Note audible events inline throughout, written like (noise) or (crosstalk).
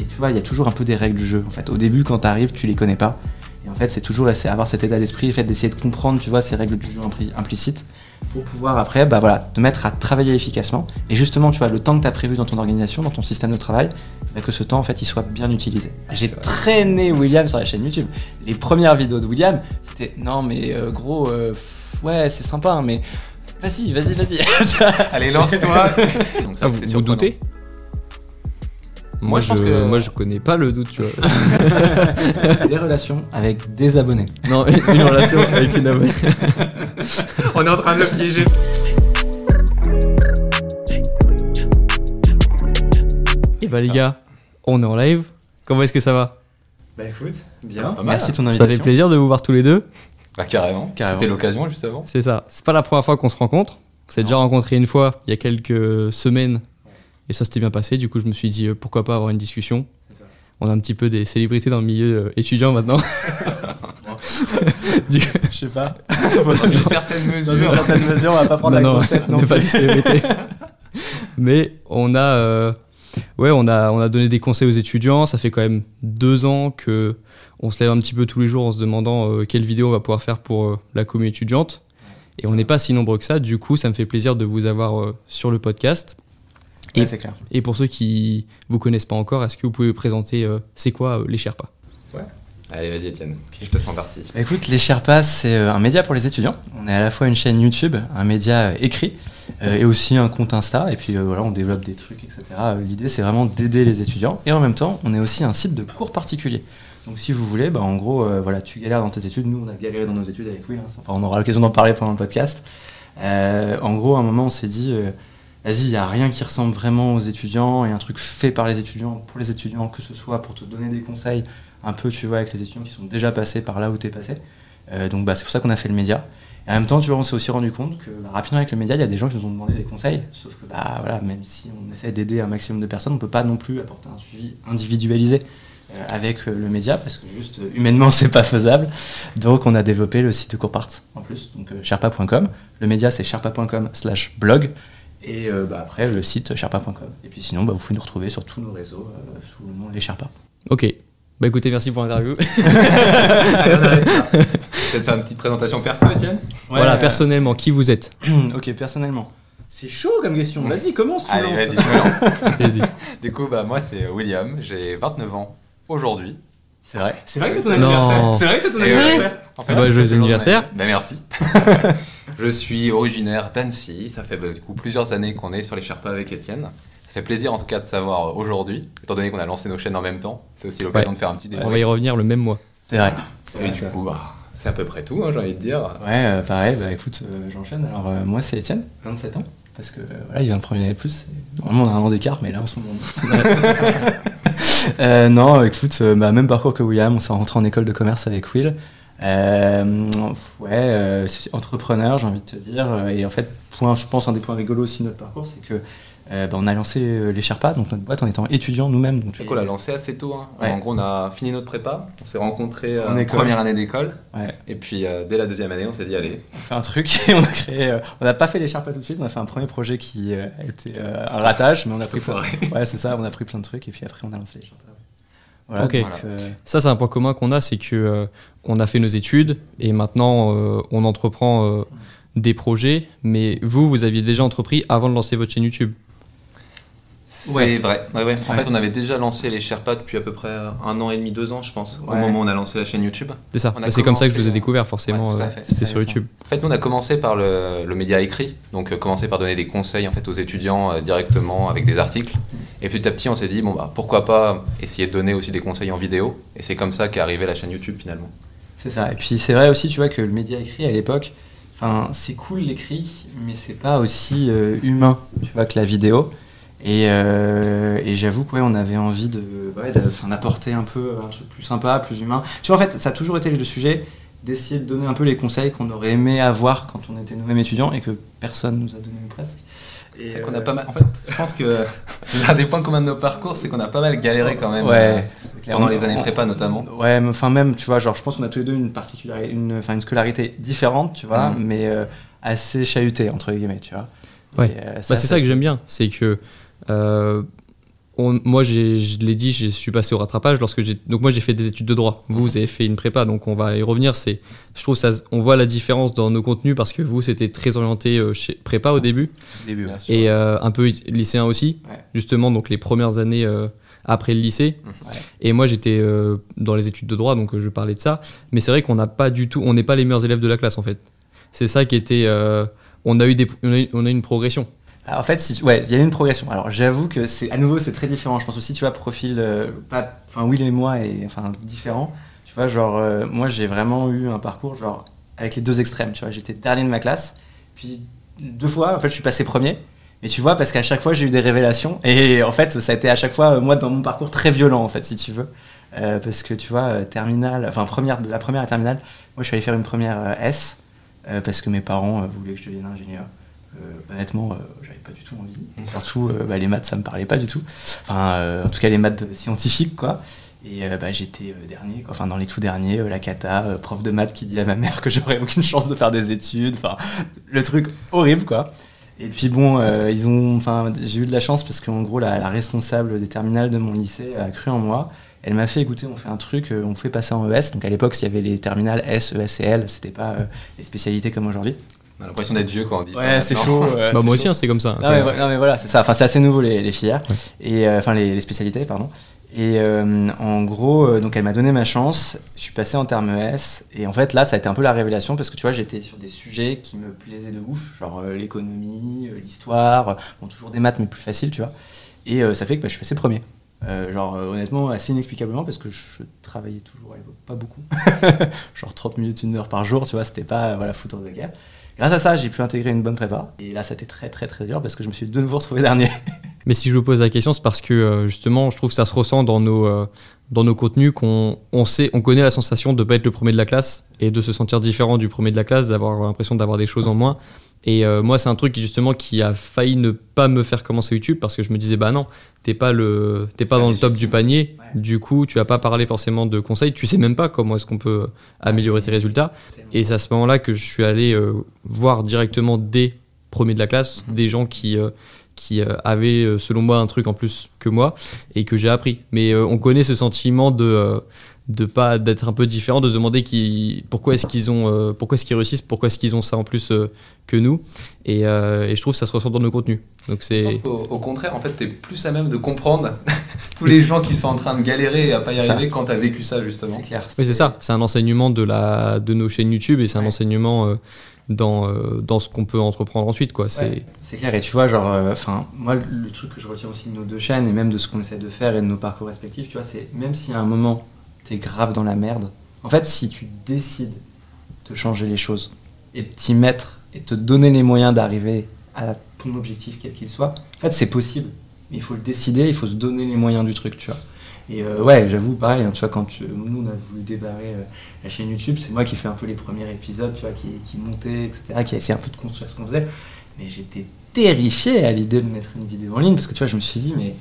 Et tu vois, il y a toujours un peu des règles du jeu. En fait, au début, quand tu arrives, tu les connais pas. Et en fait, c'est toujours essayer- avoir cet état d'esprit, le fait d'essayer de comprendre, tu vois, ces règles du jeu impli- implicites pour pouvoir après, bah voilà, te mettre à travailler efficacement. Et justement, tu vois, le temps que tu as prévu dans ton organisation, dans ton système de travail, bah, que ce temps, en fait, il soit bien utilisé. J'ai traîné William sur la chaîne YouTube. Les premières vidéos de William, c'était non, mais euh, gros, euh, ouais, c'est sympa, hein, mais vas-y, vas-y, vas-y. Allez, lance-toi. (laughs) Donc, ça, Ah, vous, vous doutez? Moi, je je pense que- moi, je connais pas le doute, tu vois. (laughs) des relations avec des abonnés. non, une relation avec une abonnée. (laughs) On est en train de le piéger. Et bah, les gars, on est en live. Comment est-ce que ça va? Bah écoute, bien. Pas mal. Merci de ton Ça invitation. fait plaisir de vous voir tous les deux. Bah, carrément. Carrément. C'était l'occasion juste avant. C'est ça. C'est pas la première fois qu'on se rencontre. On s'est déjà rencontré une fois, il y a quelques semaines. Et ça s'était bien passé. Du coup, je me suis dit, euh, pourquoi pas avoir une discussion. On a un petit peu des célébrités dans le milieu euh, étudiant maintenant. (laughs) Du Je sais pas. (laughs) Dans une certaine Dans mesure. certaine mesure, on va pas prendre Non, la non, on non n'est pas plus. des célébrités. Mais on a, euh, ouais, on a, on a donné des conseils aux étudiants. Ça fait quand même deux ans que on se lève un petit peu tous les jours en se demandant euh, quelle vidéo on va pouvoir faire pour euh, la commune étudiante. Et on n'est pas si nombreux que ça. Du coup, ça me fait plaisir de vous avoir sur le podcast. Ouais, c'est clair. Et pour ceux qui vous connaissent pas encore, est-ce que vous pouvez présenter euh, c'est quoi euh, les Sherpas? Allez, vas-y, Étienne. Je te sens parti? Écoute, les Sherpas, c'est euh, un média pour les étudiants. On est à la fois une chaîne YouTube, un média écrit, euh, et aussi un compte Insta. Et puis euh, voilà, on développe des trucs, etc. L'idée, c'est vraiment d'aider les étudiants. Et en même temps, on est aussi un site de cours particuliers. Donc si vous voulez, bah, en gros, euh, voilà, tu galères dans tes études. Nous, on a galéré dans nos études avec Will. hein. Enfin, on aura l'occasion d'en parler pendant le podcast. Euh, en gros, à un moment, on s'est dit, euh, vas-y, il n'y a rien qui ressemble vraiment aux étudiants et un truc fait par les étudiants, pour les étudiants, que ce soit pour te donner des conseils, un peu, tu vois, avec les étudiants qui sont déjà passés par là où tu es passé. Euh, donc, bah, c'est pour ça qu'on a fait le média. Et en même temps, tu vois, on s'est aussi rendu compte que bah, rapidement avec le média, il y a des gens qui nous ont demandé des conseils. Sauf que, bah, voilà, même si on essaie d'aider un maximum de personnes, on peut pas non plus apporter un suivi individualisé euh, avec euh, le média parce que juste euh, humainement, (laughs) c'est pas faisable. Donc, on a développé le site de Courpart en plus, donc sherpa.com. Le média, c'est sherpa.com/slash blog. Et euh, bah, après, le site sherpa.com. Et puis sinon, bah, vous pouvez nous retrouver sur tous nos réseaux euh, sous le nom Les Sherpas. Ok. Bah écoutez, merci pour l'interview. (laughs) Là. Peut-être faire une petite présentation perso, Étienne? Voilà, personnellement, qui vous êtes? (clears throat) Ok, personnellement. C'est chaud comme question. Vas-y, commence, tu Allez, lances. vas-y, tu me lances. (laughs) Vas-y. Du coup, bah, moi, c'est William. J'ai 29 ans aujourd'hui. C'est vrai. C'est vrai que c'est ton Non. anniversaire. C'est vrai que c'est ton Et, euh, anniversaire. en fait, Bah, joyeux anniversaire. Bah, merci. (laughs) je suis originaire d'Annecy. Ça fait bah, du coup plusieurs années qu'on est sur les Sherpas avec Étienne. Ça fait plaisir en tout cas de savoir euh, aujourd'hui, étant donné qu'on a lancé nos chaînes en même temps. C'est aussi l'occasion Ouais. de faire un petit On débrief. va y revenir le même mois. C'est vrai. Et du coup, bah, c'est à peu près tout, hein, j'ai envie de dire. Ouais, euh, pareil, bah écoute, euh, j'enchaîne. Alors, euh, moi, c'est Étienne, 27 ans. Parce que, euh, voilà, il vient de première année de plus. Normalement, on a un an d'écart, mais là, en ce moment. Euh, non, écoute, euh, bah, même parcours que William, on s'est rentré en école de commerce avec Will. Euh, ouais, euh, entrepreneur, j'ai envie de te dire. Euh, Et en fait, point, je pense, un des points rigolos aussi de notre parcours, c'est que euh, bah, on a lancé euh, les Sherpas, donc notre boîte en étant étudiant nous-mêmes. Donc, on l'a lancé assez tôt. hein. Ouais. En gros, on a fini notre prépa, on s'est rencontrés euh, En première année d'école. Ouais. Et puis, dès la deuxième année, on s'est dit, allez, on fait un truc (laughs) et on a créé. on n'a pas fait les Sherpas tout de suite, on a fait un premier projet qui a été euh, un ratage, mais on a pris plein, (laughs) ouais, c'est ça, on a pris plein de trucs et puis après on a lancé les Sherpas. Voilà, donc, euh, Ça, c'est un point commun qu'on a, c'est que euh, on a fait nos études et maintenant euh, on entreprend euh, des projets. Mais vous, vous aviez déjà entrepris avant de lancer votre chaîne YouTube. C'est Ouais. vrai. Ouais, ouais. En Ouais. fait, on avait déjà lancé les Sherpas depuis à peu près un an et demi, deux ans, je pense, au moment où on a lancé la chaîne YouTube. C'est ça. Bah, C'est comme ça que je vous ai euh, découvert, forcément. euh. C'était sur. YouTube. En fait, nous, on a commencé par le, le média écrit, donc euh, commencer par donner des conseils en fait aux étudiants euh, directement avec des articles. Et petit à petit, on s'est dit bon bah pourquoi pas essayer de donner aussi des conseils en vidéo. Et c'est comme ça qu'est arrivée la chaîne YouTube finalement. c'est ça. Et puis c'est vrai aussi, tu vois, que le média écrit à l'époque, enfin, c'est cool l'écrit, mais c'est pas aussi euh, humain, tu vois, que la vidéo. Et, euh, et j'avoue qu'on on avait envie de, ouais, d'apporter un peu un truc plus sympa, plus humain. Tu vois, en fait, ça a toujours été le sujet d'essayer de donner un peu les conseils qu'on aurait aimé avoir quand on était nous-mêmes étudiants et que personne nous a donné presque. Et, C'est qu'on euh, a pas mal. En fait, je pense que (laughs) l'un des points communs de nos parcours, c'est qu'on a pas mal galéré quand même. Ouais, euh, pendant On- les années prépa notamment. Ouais, mais enfin même, tu vois, genre, je pense qu'on a tous les deux une particularité, une, enfin, une scolarité différente, tu vois, Mm. mais euh, assez chahutée entre guillemets, tu vois. Ouais. Et, euh, Bah, c'est ça que j'aime bien, c'est que euh, on- moi, j'ai- je l'ai dit, je suis passé au rattrapage lorsque j'ai. Donc moi, j'ai fait des études de droit. Vous, vous avez fait une prépa, donc on va y revenir. C'est, je trouve ça, on voit la différence dans nos contenus parce que vous, c'était très orienté euh, chez prépa au début au début. Bien sûr. et euh, un peu lycéen aussi, Ouais. justement. Donc les premières années euh, après le lycée. Ouais. Et moi, j'étais euh, dans les études de droit, donc euh, je parlais de ça. Mais c'est vrai qu'on n'a pas du tout, on n'est pas les meilleurs élèves de la classe en fait. C'est ça qui était. euh, on a eu des, on a eu, on a eu une progression. Alors, en fait, si tu- ouais, il y a eu une progression. Alors, j'avoue que c'est à nouveau c'est très différent. Je pense aussi, tu vois, profil, euh, pas, enfin Will et moi et enfin différent. Tu vois, genre euh, moi j'ai vraiment eu un parcours genre avec les deux extrêmes. Tu vois, j'étais dernier de ma classe, puis deux fois en fait je suis passé premier. Mais tu vois, parce qu'à chaque fois j'ai eu des révélations et en fait ça a été à chaque fois euh, moi dans mon parcours très violent en fait si tu veux. Parce que tu vois, terminale, enfin première la première à terminale, moi je suis allé faire une première S parce que mes parents voulaient que je devienne ingénieur. Euh, honnêtement, euh, j'avais pas du tout envie. Surtout, euh, bah, les maths, ça me parlait pas du tout. Enfin, en tout cas, les maths scientifiques, quoi. Et bah, j'étais dernier. Enfin, dans les tout derniers, la cata, prof de maths qui dit à ma mère que j'aurais aucune chance de faire des études. Enfin, le truc horrible, quoi. Et puis bon, ils ont, enfin, j'ai eu de la chance parce qu'en gros, la, responsable des terminales de mon lycée a cru en moi. Elle m'a fait écouter, on fait un truc, on fait passer en ES. Donc à l'époque, s'il y avait les terminales S, ES et L, c'était pas les spécialités comme aujourd'hui. On a l'impression d'être vieux quand on dit ça. Ouais, (laughs) c'est maintenant. chaud. euh, Bah, c'est moi chaud. aussi, hein, c'est comme ça. Non mais, vo- non, mais voilà, c'est ça. Enfin, c'est assez nouveau les, les filières et euh, enfin les, les spécialités, pardon. Et euh, en gros, euh, donc elle m'a donné ma chance. Je suis passé en terme ES et en fait là, ça a été un peu la révélation parce que tu vois, j'étais sur des sujets qui me plaisaient de ouf, genre euh, l'économie, euh, l'histoire, bon toujours des maths mais plus facile, tu vois. Et euh, ça fait que bah, je suis passé premier. Euh, genre euh, honnêtement assez inexplicablement parce que je travaillais toujours à l'époque, pas beaucoup (laughs) genre 30 minutes une heure par jour tu vois c'était pas euh, voilà foutre de guerre grâce à ça j'ai pu intégrer une bonne prépa et là ça a été très très très dur parce que je me suis de nouveau retrouvé dernier (laughs) Mais si je vous pose la question, c'est parce que euh, justement, je trouve que ça se ressent dans nos, euh, dans nos contenus qu'on on sait, on connaît la sensation de ne pas être le premier de la classe et de se sentir différent du premier de la classe, d'avoir l'impression d'avoir des choses en moins. Et euh, moi, c'est un truc qui, justement qui a failli ne pas me faire commencer YouTube parce que je me disais, bah non, t'es pas, le, t'es pas pas dans le top du panier. Ouais. Du coup, tu vas pas parler forcément de conseils. Tu sais même pas comment est-ce qu'on peut améliorer tes résultats. Et c'est à ce moment-là que je suis allé euh, voir directement des premiers de la classe, des gens qui, euh, qui avaient, selon moi, un truc en plus que moi et que j'ai appris. Mais on connaît ce sentiment de, de pas d'être un peu différent, de se demander qui, pourquoi est-ce qu'ils ont, euh, pourquoi est-ce qu'ils réussissent, pourquoi est-ce qu'ils ont ça en plus euh, que nous. Et, euh, et je trouve que ça se ressent dans nos contenus. Donc Je c'est pense qu'au au contraire, en fait, t'es plus à même de comprendre (laughs) tous les gens qui sont en train de galérer et à pas y C'est ça. arriver quand t'as vécu ça justement. c'est clair Oui, c'est ça. C'est un enseignement de, la, de nos chaînes YouTube et c'est un Ouais. enseignement euh, dans, euh, dans ce qu'on peut entreprendre ensuite. Quoi. C'est, Ouais, c'est clair et tu vois genre enfin moi le, le truc que je retiens aussi de nos deux chaînes et même de ce qu'on essaie de faire et de nos parcours respectifs tu vois c'est même si à un moment t'es grave dans la merde. En fait si tu décides de changer les choses et de t'y mettre et de te donner les moyens d'arriver à ton objectif quel qu'il soit en fait c'est possible. Mais il faut le décider il faut se donner les moyens du truc tu vois. Et euh, ouais j'avoue pareil hein, tu vois quand tu- nous on a voulu débarrer euh, la chaîne YouTube c'est moi qui fais un peu les premiers épisodes tu vois qui, qui montait etc qui a essayé un peu de construire ce qu'on faisait. Mais j'étais terrifié à l'idée de mettre une vidéo en ligne parce que tu vois, je me suis dit, mais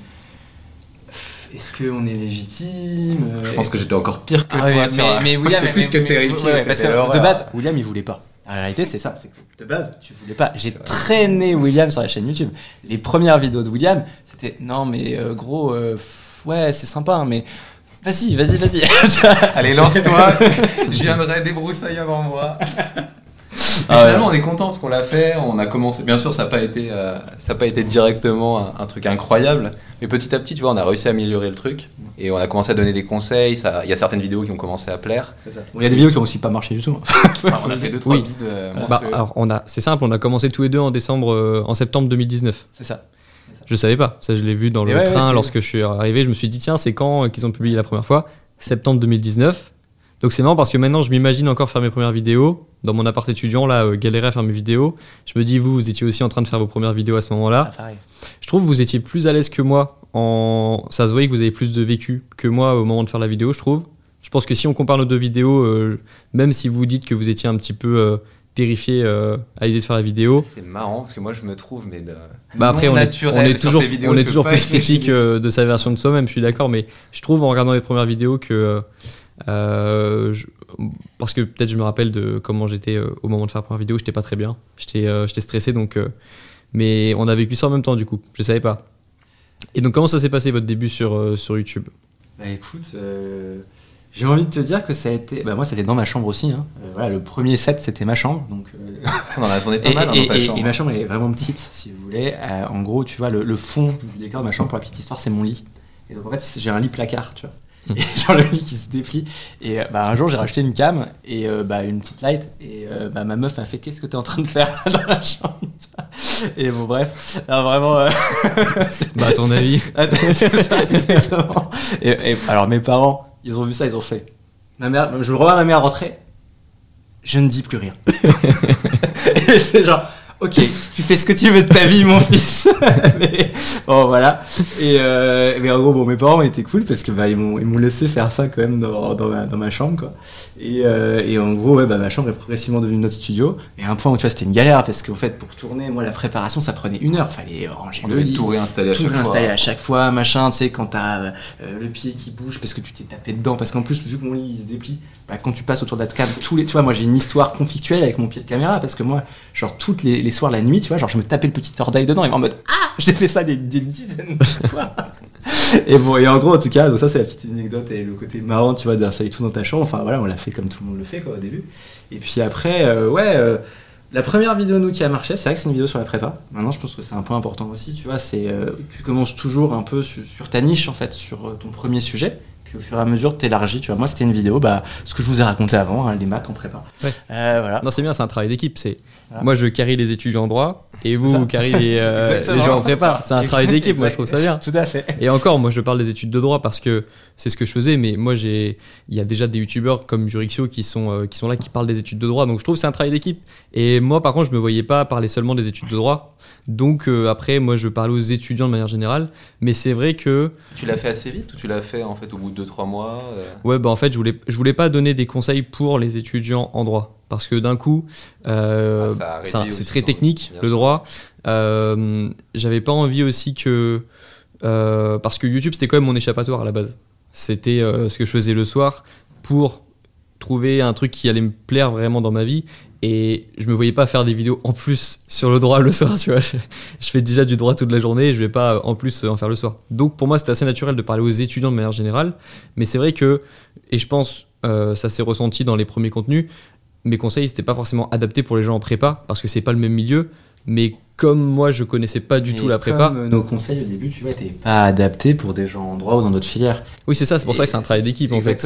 est-ce qu'on est légitime Je pense que j'étais encore pire que Ah toi. sur mais, mais (laughs) William, plus que terrifié. ouais, parce que de base, William, il voulait pas. La réalité, c'est ça, c'est de base, tu voulais pas. J'ai traîné William sur la chaîne YouTube. Les premières vidéos de William, c'était non, mais euh, gros, euh, ouais, c'est sympa, hein, mais vas-y, vas-y, vas-y. (laughs) Allez, lance-toi. (laughs) Je viendrai débroussailler avant moi. (laughs) Ah ouais. finalement, on est content parce qu'on l'a fait. On a commencé. Bien sûr, ça n'a pas été, euh, ça a pas été directement un, un truc incroyable, mais petit à petit, tu vois, on a réussi à améliorer le truc et on a commencé à donner des conseils. Ça, il y a certaines vidéos qui ont commencé à plaire. Bon, Il y a des vidéos qui ont aussi pas marché du tout. (laughs) Enfin, on a fait deux trois Oui. bides euh, Bah, alors, on a, c'est simple, on a commencé tous les deux en décembre, euh, en septembre 2019. C'est ça. Je savais pas, ça je l'ai vu dans le ouais, train lorsque je suis arrivé. Je me suis dit tiens c'est quand qu'ils ont publié la première fois? Septembre 2019. Donc c'est marrant parce que maintenant je m'imagine encore faire mes premières vidéos dans mon appart étudiant là, euh, galérer à faire mes vidéos. Je me dis vous, vous étiez aussi en train de faire vos premières vidéos à ce moment-là. Ah. Je trouve que vous étiez plus à l'aise que moi. En... Ça se voyait que vous avez plus de vécu que moi au moment de faire la vidéo, je trouve. Je pense que si on compare nos deux vidéos, euh, même si vous dites que vous étiez un petit peu euh, terrifié euh, à l'idée de faire la vidéo, C'est marrant parce que moi je me trouve mais de bah après on est, on est toujours, on est toujours plus critique de sa version de soi-même, je suis d'accord, mais je trouve en regardant les premières vidéos que. Euh, je- parce que peut-être je me rappelle de comment j'étais euh, au moment de faire la première vidéo, j'étais pas très bien, j'étais euh, stressé donc. euh, mais on a vécu ça en même temps du coup, je savais pas. Et donc comment ça s'est passé votre début sur, euh, sur YouTube? Bah écoute, euh, j'ai envie de te dire que ça a été. Bah moi, c'était dans ma chambre aussi. hein. Euh, voilà, le premier set, c'était ma chambre. Donc, euh, (laughs) on en attendait pas et, mal hein, et- dans ta et- chambre. et ma chambre elle est vraiment petite, si vous voulez. Euh, en gros, tu vois, le, le fond du décor de ma chambre, pour la petite histoire, c'est mon lit. Et donc, en fait, j'ai un lit placard, tu vois. (laughs) Et genre le lit qui se déplie. Et euh, bah, un jour, j'ai racheté une cam et euh, bah, une petite light. Et euh, bah, ma meuf m'a fait Qu'est-ce que t'es en train de faire (laughs) dans la chambre? Et bon, bref, alors, vraiment. euh, (laughs) Bah à ton avis c'est ça, exactement. Et, et alors mes parents, ils ont vu ça, ils ont fait. Ma mère, je revois ma mère rentrer. Je ne dis plus rien. et c'est genre, ok, tu fais ce que tu veux de ta vie, mon (laughs) fils. mais bon, voilà. Et euh, mais en gros, bon, mes parents étaient cool parce que bah, ils m'ont laissé faire ça quand même dans, dans, ma, dans ma chambre, quoi. Et, euh, et en gros, ouais, bah, ma chambre est progressivement devenue notre studio. Et à un point où tu vois, c'était une galère parce qu'en fait, pour tourner, moi, la préparation, ça prenait une heure. Fallait ranger on le lit, tout réinstaller à tout chaque fois. réinstaller à chaque fois, machin, tu sais, quand t'as euh, le pied qui bouge parce que tu t'es tapé dedans, parce qu'en plus, vu que mon lit il se déplie, bah, quand tu passes autour de la table, tous les, tu vois, moi j'ai une histoire conflictuelle avec mon pied de caméra parce que moi, genre, toutes les, les soirs, la nuit, tu vois, genre, je me tapais le petit orteil dedans et en mode Ah J'ai fait ça des, des dizaines de fois (laughs) (laughs) Et bon, et en gros, en tout cas, donc ça, c'est la petite anecdote et le côté marrant, tu vois, d'installer tout dans ta chambre. Enfin, voilà, on l'a fait comme tout le monde le fait, quoi, au début. Et puis après, euh, ouais. euh, la première vidéo nous qui a marché, c'est vrai que c'est une vidéo sur la prépa. Maintenant, je pense que c'est un point important aussi. Tu vois, c'est euh, tu commences toujours un peu sur, sur ta niche en fait, sur euh, ton premier sujet. Puis au fur et à mesure, t'élargis. Tu vois, moi, c'était une vidéo, bah, ce que je vous ai raconté avant, hein, les maths en prépa. Ouais. Voilà. Non, c'est bien, c'est un travail d'équipe. C'est Voilà. moi je carry les étudiants en droit et vous vous carry les, euh, (laughs) les gens en prépa. C'est un travail d'équipe. Moi je trouve ça bien. Tout à fait. Et encore, moi je parle des études de droit parce que c'est ce que je faisais, mais moi j'ai, il y a déjà des youtubeurs comme Jurixio qui sont, euh, qui sont là, qui parlent des études de droit, donc je trouve que c'est un travail d'équipe. Et moi par contre, je me voyais pas parler seulement des études de droit. Donc euh, après, moi je parlais aux étudiants de manière générale, mais c'est vrai que, Tu l'as fait assez vite ou tu l'as fait en fait au bout de 2-3 mois euh, ouais, bah en fait, je voulais, je voulais pas donner des conseils pour les étudiants en droit. Parce que d'un coup, euh, Ah, c'est très technique, le sûr. droit. Euh, J'avais pas envie aussi que. parce que YouTube, c'était quand même mon échappatoire à la base. C'était ce que je faisais le soir pour trouver un truc qui allait me plaire vraiment dans ma vie. Et je me voyais pas faire des vidéos en plus sur le droit le soir, (laughs) tu vois. Je, fais déjà du droit toute la journée, je vais pas en plus en faire le soir. Donc pour moi, c'était assez naturel de parler aux étudiants de manière générale. Mais c'est vrai que, et je pense, euh, ça s'est ressenti dans les premiers contenus, mes conseils, c'était pas forcément adapté pour les gens en prépa, parce que c'est pas le même milieu. Mais comme moi, je connaissais pas du tout la prépa. Comme, nos conseils au début, tu vois, étaient pas adaptés pour des gens en droit ou dans d'autres filières. Oui, c'est ça, c'est pour ça que c'est un travail d'équipe en fait.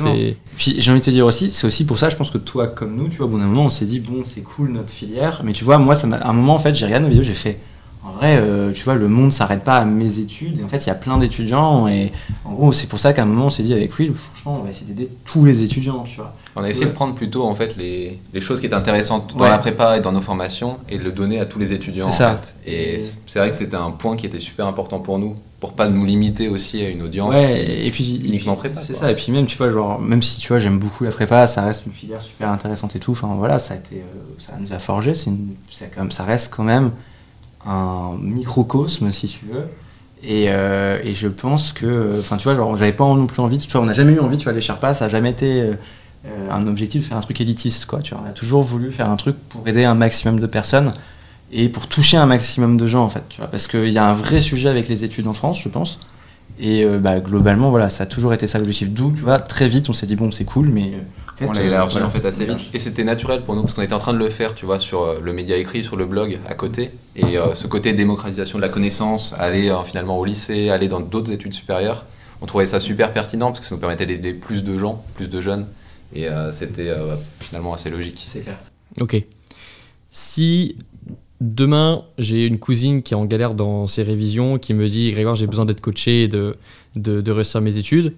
Puis j'ai envie de te dire aussi, c'est aussi pour ça, je pense que toi comme nous, tu vois, au bout d'un moment, on s'est dit, bon, c'est cool notre filière, mais tu vois, moi, ça à un moment, en fait, j'ai regardé nos vidéos, j'ai fait, en vrai, euh, tu vois, le monde s'arrête pas à mes études, et en fait, il y a plein d'étudiants, et en gros, c'est pour ça qu'à un moment, on s'est dit avec Will, franchement, on va essayer d'aider tous les étudiants, tu vois. On a essayé Ouais. de prendre plutôt en fait les, les choses qui étaient intéressantes dans Ouais. la prépa et dans nos formations et de le donner à tous les étudiants. C'est ça. fait. Et c'est c'est vrai que c'était un point qui était super important pour nous, pour pas nous limiter aussi à une audience. Ouais, qui- et puis uniquement prépa, C'est ça, et puis même, tu vois, genre, même si tu vois, j'aime beaucoup la prépa, ça reste une filière super intéressante et tout. Enfin voilà, ça a été, euh, ça nous a forgé. C'est quand même, ça reste quand même un microcosme, si tu veux. Et, euh, et je pense que, enfin, tu vois, genre, j'avais pas non plus envie. Tu vois, on n'a jamais eu envie. Tu vois, les Sherpas, ça a jamais été euh, un objectif de faire un truc élitiste, quoi. Tu vois, on a toujours voulu faire un truc pour aider un maximum de personnes et pour toucher un maximum de gens, en fait. Tu vois, parce qu'il y a un vrai sujet avec les études en France, je pense. Et euh, bah, globalement, voilà, ça a toujours été ça l'objectif. D'où, tu vois, très vite, on s'est dit, bon, c'est cool, mais. On l'a élargi voilà, en fait assez on vite. Et c'était naturel pour nous parce qu'on était en train de le faire, tu vois, sur euh, le média écrit, sur le blog à côté. Et euh, ce côté démocratisation de la connaissance, aller euh, finalement au lycée, aller dans d'autres études supérieures, on trouvait ça super pertinent parce que ça nous permettait d'aider plus de gens, plus de jeunes. Et euh, c'était euh, finalement assez logique. C'est clair. Ok. Si demain j'ai une cousine qui est en galère dans ses révisions, qui me dit Grégoire, j'ai besoin d'être coaché et de, de, de réussir mes études,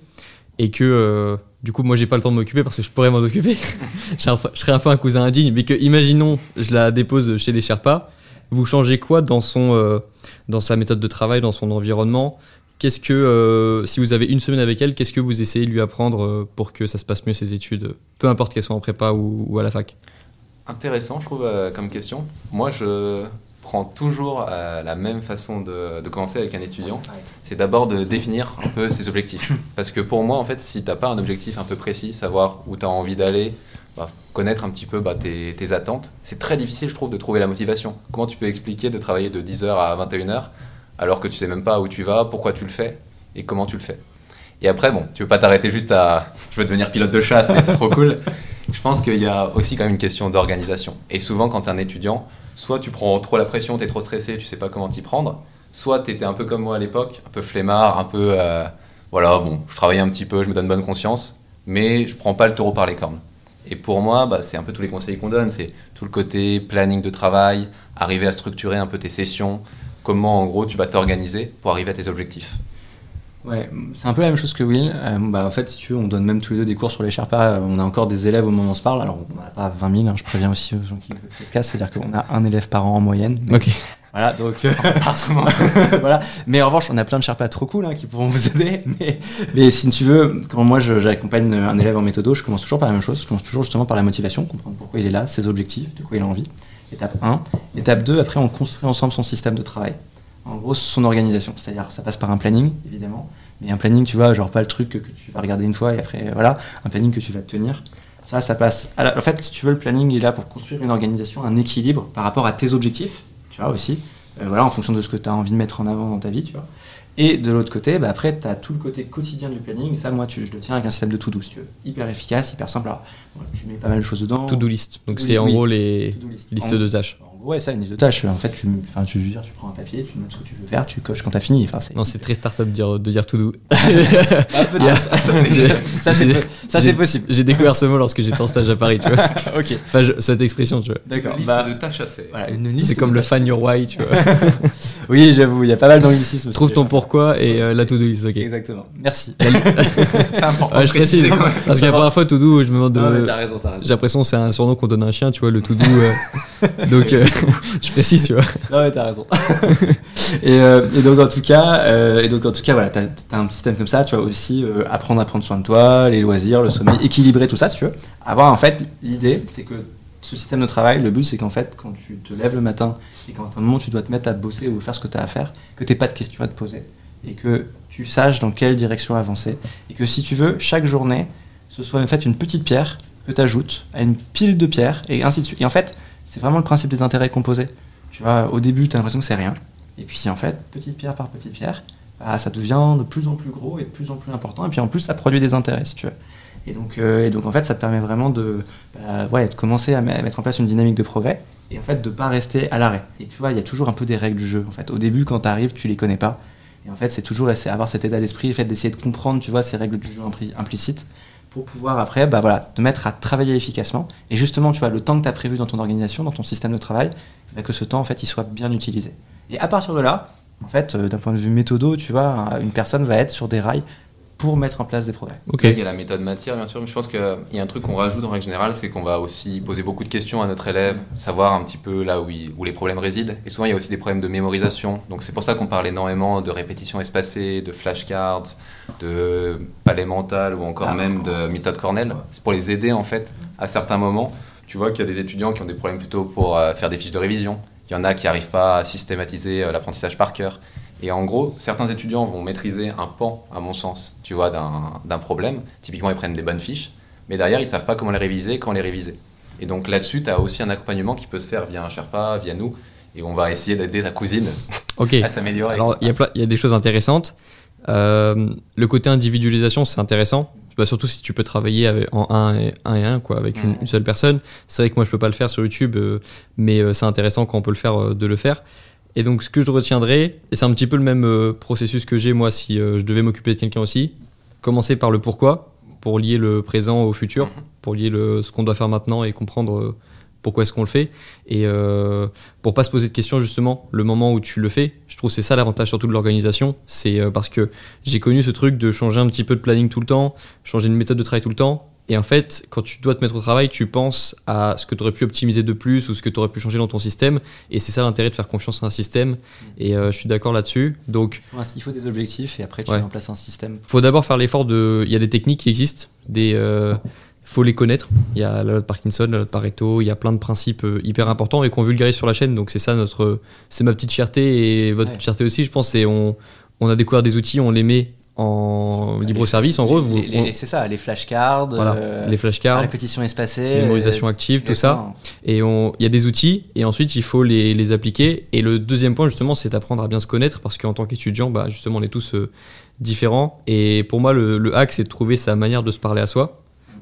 et que euh, du coup moi j'ai pas le temps de m'occuper parce que je pourrais m'en occuper. (laughs) je serais un un cousin indigne, mais que imaginons je la dépose chez les Sherpas, vous changez quoi dans son euh, dans sa méthode de travail, dans son environnement? Qu'est-ce que euh, si vous avez une semaine avec elle, qu'est-ce que vous essayez de lui apprendre euh, pour que ça se passe mieux ses études, peu importe qu'elles soient en prépa ou, à la fac? Intéressant, je trouve, comme question. Moi, je prends toujours euh, la même façon de, de commencer avec un étudiant. C'est d'abord de définir un peu ses objectifs. (laughs) Parce que pour moi, en fait, si tu n'as pas un objectif un peu précis, savoir où tu as envie d'aller, bah, connaître un petit peu bah, tes, tes attentes, c'est très difficile, je trouve, de trouver la motivation. Comment tu peux expliquer de travailler de 10h à 21h alors que tu sais même pas où tu vas, pourquoi tu le fais et comment tu le fais? Et après, bon, tu veux pas t'arrêter juste à je veux devenir pilote de chasse et c'est trop cool. (laughs) Je pense qu'il y a aussi quand même une question d'organisation. Et souvent, quand tu es un étudiant, soit tu prends trop la pression, tu es trop stressé, tu sais pas comment t'y prendre, soit tu étais un peu comme moi à l'époque, un peu flemmard, un peu. euh, voilà, bon, je travaille un petit peu, je me donne bonne conscience, mais je prends pas le taureau par les cornes. Et pour moi, bah, c'est un peu tous les conseils qu'on donne, c'est tout le côté planning de travail, arriver à structurer un peu tes sessions, comment en gros tu vas t'organiser pour arriver à tes objectifs. Ouais, c'est un peu la même chose que Will. Euh, bah, en fait, si tu veux, on donne même tous les deux des cours sur les Sherpas. Euh, On a encore des élèves au moment où on se parle. Alors, on n'a pas 20 000, hein, je préviens aussi aux gens qui se cassent. C'est-à-dire qu'on a un élève par an en moyenne. Mais Ok. Voilà, donc. euh, (laughs) (laughs) voilà. Mais en revanche, on a plein de Sherpas trop cool hein, qui pourront vous aider. Mais, mais si tu veux, quand moi j'accompagne un élève en méthodo, je commence toujours par la même chose. Je commence toujours justement par la motivation, comprendre pourquoi il est là, ses objectifs, de quoi il a envie. Étape 1. Étape 2, après, on construit ensemble son système de travail. En gros, son organisation. C'est-à-dire, ça passe par un planning, évidemment. Mais un planning, tu vois, genre pas le truc que, que tu vas regarder une fois et après, voilà, un planning que tu vas tenir. Ça, ça passe. la- en fait, si tu veux, le planning est là pour construire une organisation, un équilibre par rapport à tes objectifs, tu vois, aussi. Euh, voilà, en fonction de ce que tu as envie de mettre en avant dans ta vie, tu vois. Et de l'autre côté, bah, après, tu as tout le côté quotidien du planning. Et ça, moi, tu- je le tiens avec un système de to-do, si tu veux. Hyper efficace, hyper simple. Alors, tu mets pas mal de choses dedans. To-do list. Donc c'est en gros les listes de tâches. Ouais, ça, une liste de tâches. En fait, tu, enfin, tu, veux dire, tu prends un papier, tu notes ce que tu veux faire, tu coches quand tu as fini. Enfin, c'est Non, c'est très start-up de dire, de dire to do. Ah, peut-être. (laughs) (laughs) ça, c'est possible. J'ai découvert ce mot lorsque j'étais en stage à Paris, tu vois. (laughs) ok. Enfin, je- cette expression, tu vois. D'accord. Liste Bah, de tâches à faire. voilà, une liste C'est comme le fan your why, tu vois. Oui, j'avoue, il y a pas mal d'anglicismes. Trouve ton pourquoi et euh, la to-do list, ok. Exactement. Merci. C'est important Ouais, je précise, parce que la première fois, to do, je me demande de. T'as t'as. J'ai l'impression que c'est un surnom qu'on donne à un chien, tu vois, le to do. euh, donc, euh, (laughs) je précise, tu vois. Non, mais t'as raison. (laughs) et, euh, et donc en tout cas, euh, et donc en tout cas, voilà, t'as as un système comme ça. Tu vas aussi euh, apprendre à prendre soin de toi, les loisirs, le sommeil, équilibrer tout ça, si tu veux. Avoir en fait l'idée, c'est que ce système de travail, le but, c'est qu'en fait, quand tu te lèves le matin et quand à un moment tu dois te mettre à bosser ou faire ce que tu as à faire, que t'aies pas de questions à te poser et que tu saches dans quelle direction avancer et que si tu veux, chaque journée, ce soit en fait une petite pierre que tu ajoutes à une pile de pierres et ainsi de suite. Et en fait, c'est vraiment le principe des intérêts composés. Tu vois, au début, tu as l'impression que c'est rien. Et puis en fait, petite pierre par petite pierre, bah, ça devient de plus en plus gros et de plus en plus important. Et puis en plus, ça produit des intérêts, euh, et donc en fait, ça te permet vraiment de, bah, ouais, commencer à, me- à mettre en place une dynamique de progrès et en fait de pas rester à l'arrêt. Et tu vois, il y a toujours un peu des règles du jeu. En fait, au début, quand tu arrives, tu les connais pas. Et en fait, c'est toujours avoir cet état d'esprit, le fait d'essayer de comprendre, tu vois, ces règles du jeu impli- implicites pour pouvoir après, bah te mettre à travailler efficacement. Et justement, tu vois, le temps que tu as prévu dans ton organisation, dans ton système de travail, bah, que ce temps, en fait, il soit bien utilisé. Et à partir de là, en fait, euh, d'un point de vue méthodo, tu vois, un- une personne va être sur des rails pour mettre en place des progrès. Ok. Il y a la méthode matière, bien sûr, mais je pense qu'il y a un truc qu'on rajoute en règle générale, c'est qu'on va aussi poser beaucoup de questions à notre élève, savoir un petit peu là où, il- où les problèmes résident. Et souvent, il y a aussi des problèmes de mémorisation. Donc, c'est pour ça qu'on parle énormément de répétition espacée, de flashcards, de palais mental ou encore Ah. même de méthode Cornell. C'est pour les aider, en fait, à certains moments. Tu vois qu'il y a des étudiants qui ont des problèmes plutôt pour euh, faire des fiches de révision. Il y en a qui n'arrivent pas à systématiser euh, l'apprentissage par cœur. Et en gros, certains étudiants vont maîtriser un pan, à mon sens, tu vois, d'un problème. Typiquement, ils prennent des bonnes fiches, mais derrière, ils savent pas comment les réviser, quand les réviser. Et donc là-dessus, tu as aussi un accompagnement qui peut se faire via un Sherpa, via nous, et on va essayer d'aider ta cousine (laughs) à s'améliorer. Alors, il y, a y des choses intéressantes. Euh, le côté individualisation, c'est intéressant. Bah, surtout si tu peux travailler avec- en 1 et 1, et un, quoi, avec une, Mhm. une seule personne. C'est vrai que moi, je peux pas le faire sur YouTube, euh, mais euh, c'est intéressant quand on peut le faire, de le faire. Et donc, ce que je retiendrai, et c'est un petit peu le même euh, processus que j'ai moi si euh, je devais m'occuper de quelqu'un aussi, commencer par le pourquoi, pour lier le présent au futur, Mhm. pour lier le, ce qu'on doit faire maintenant et comprendre euh, pourquoi est-ce qu'on le fait et euh, pour pas se poser de questions justement le moment où tu le fais je trouve que c'est ça l'avantage surtout de l'organisation c'est parce que j'ai connu ce truc de changer un petit peu de planning tout le temps changer de méthode de travail tout le temps et en fait quand tu dois te mettre au travail tu penses à ce que tu aurais pu optimiser de plus ou ce que tu aurais pu changer dans ton système et c'est ça l'intérêt de faire confiance à un système et euh, je suis d'accord là-dessus donc Ouais, Il faut des objectifs et après tu Ouais. mets en place un système. faut d'abord faire l'effort de. Il y a des techniques qui existent, des. euh, faut les connaître. Il y a la loi de Parkinson, la loi de Pareto, il y a plein de principes euh, hyper importants et qu'on vulgarise sur la chaîne. Donc c'est ça notre, c'est ma petite fierté et votre Ouais. fierté aussi, je pense. C'est on, on a découvert des outils, on les met en libre service. En gros, c'est ça, les flashcards, voilà, euh, les flashcards, répétition espacée, mémorisation euh, active, tout ça. Et on- il y a des outils, et ensuite il faut les, les appliquer. Et le deuxième point, justement, c'est d'apprendre à bien se connaître, parce qu'en tant qu'étudiant, bah, justement, on est tous euh, différents. Et pour moi, le, le hack, c'est de trouver sa manière de se parler à soi.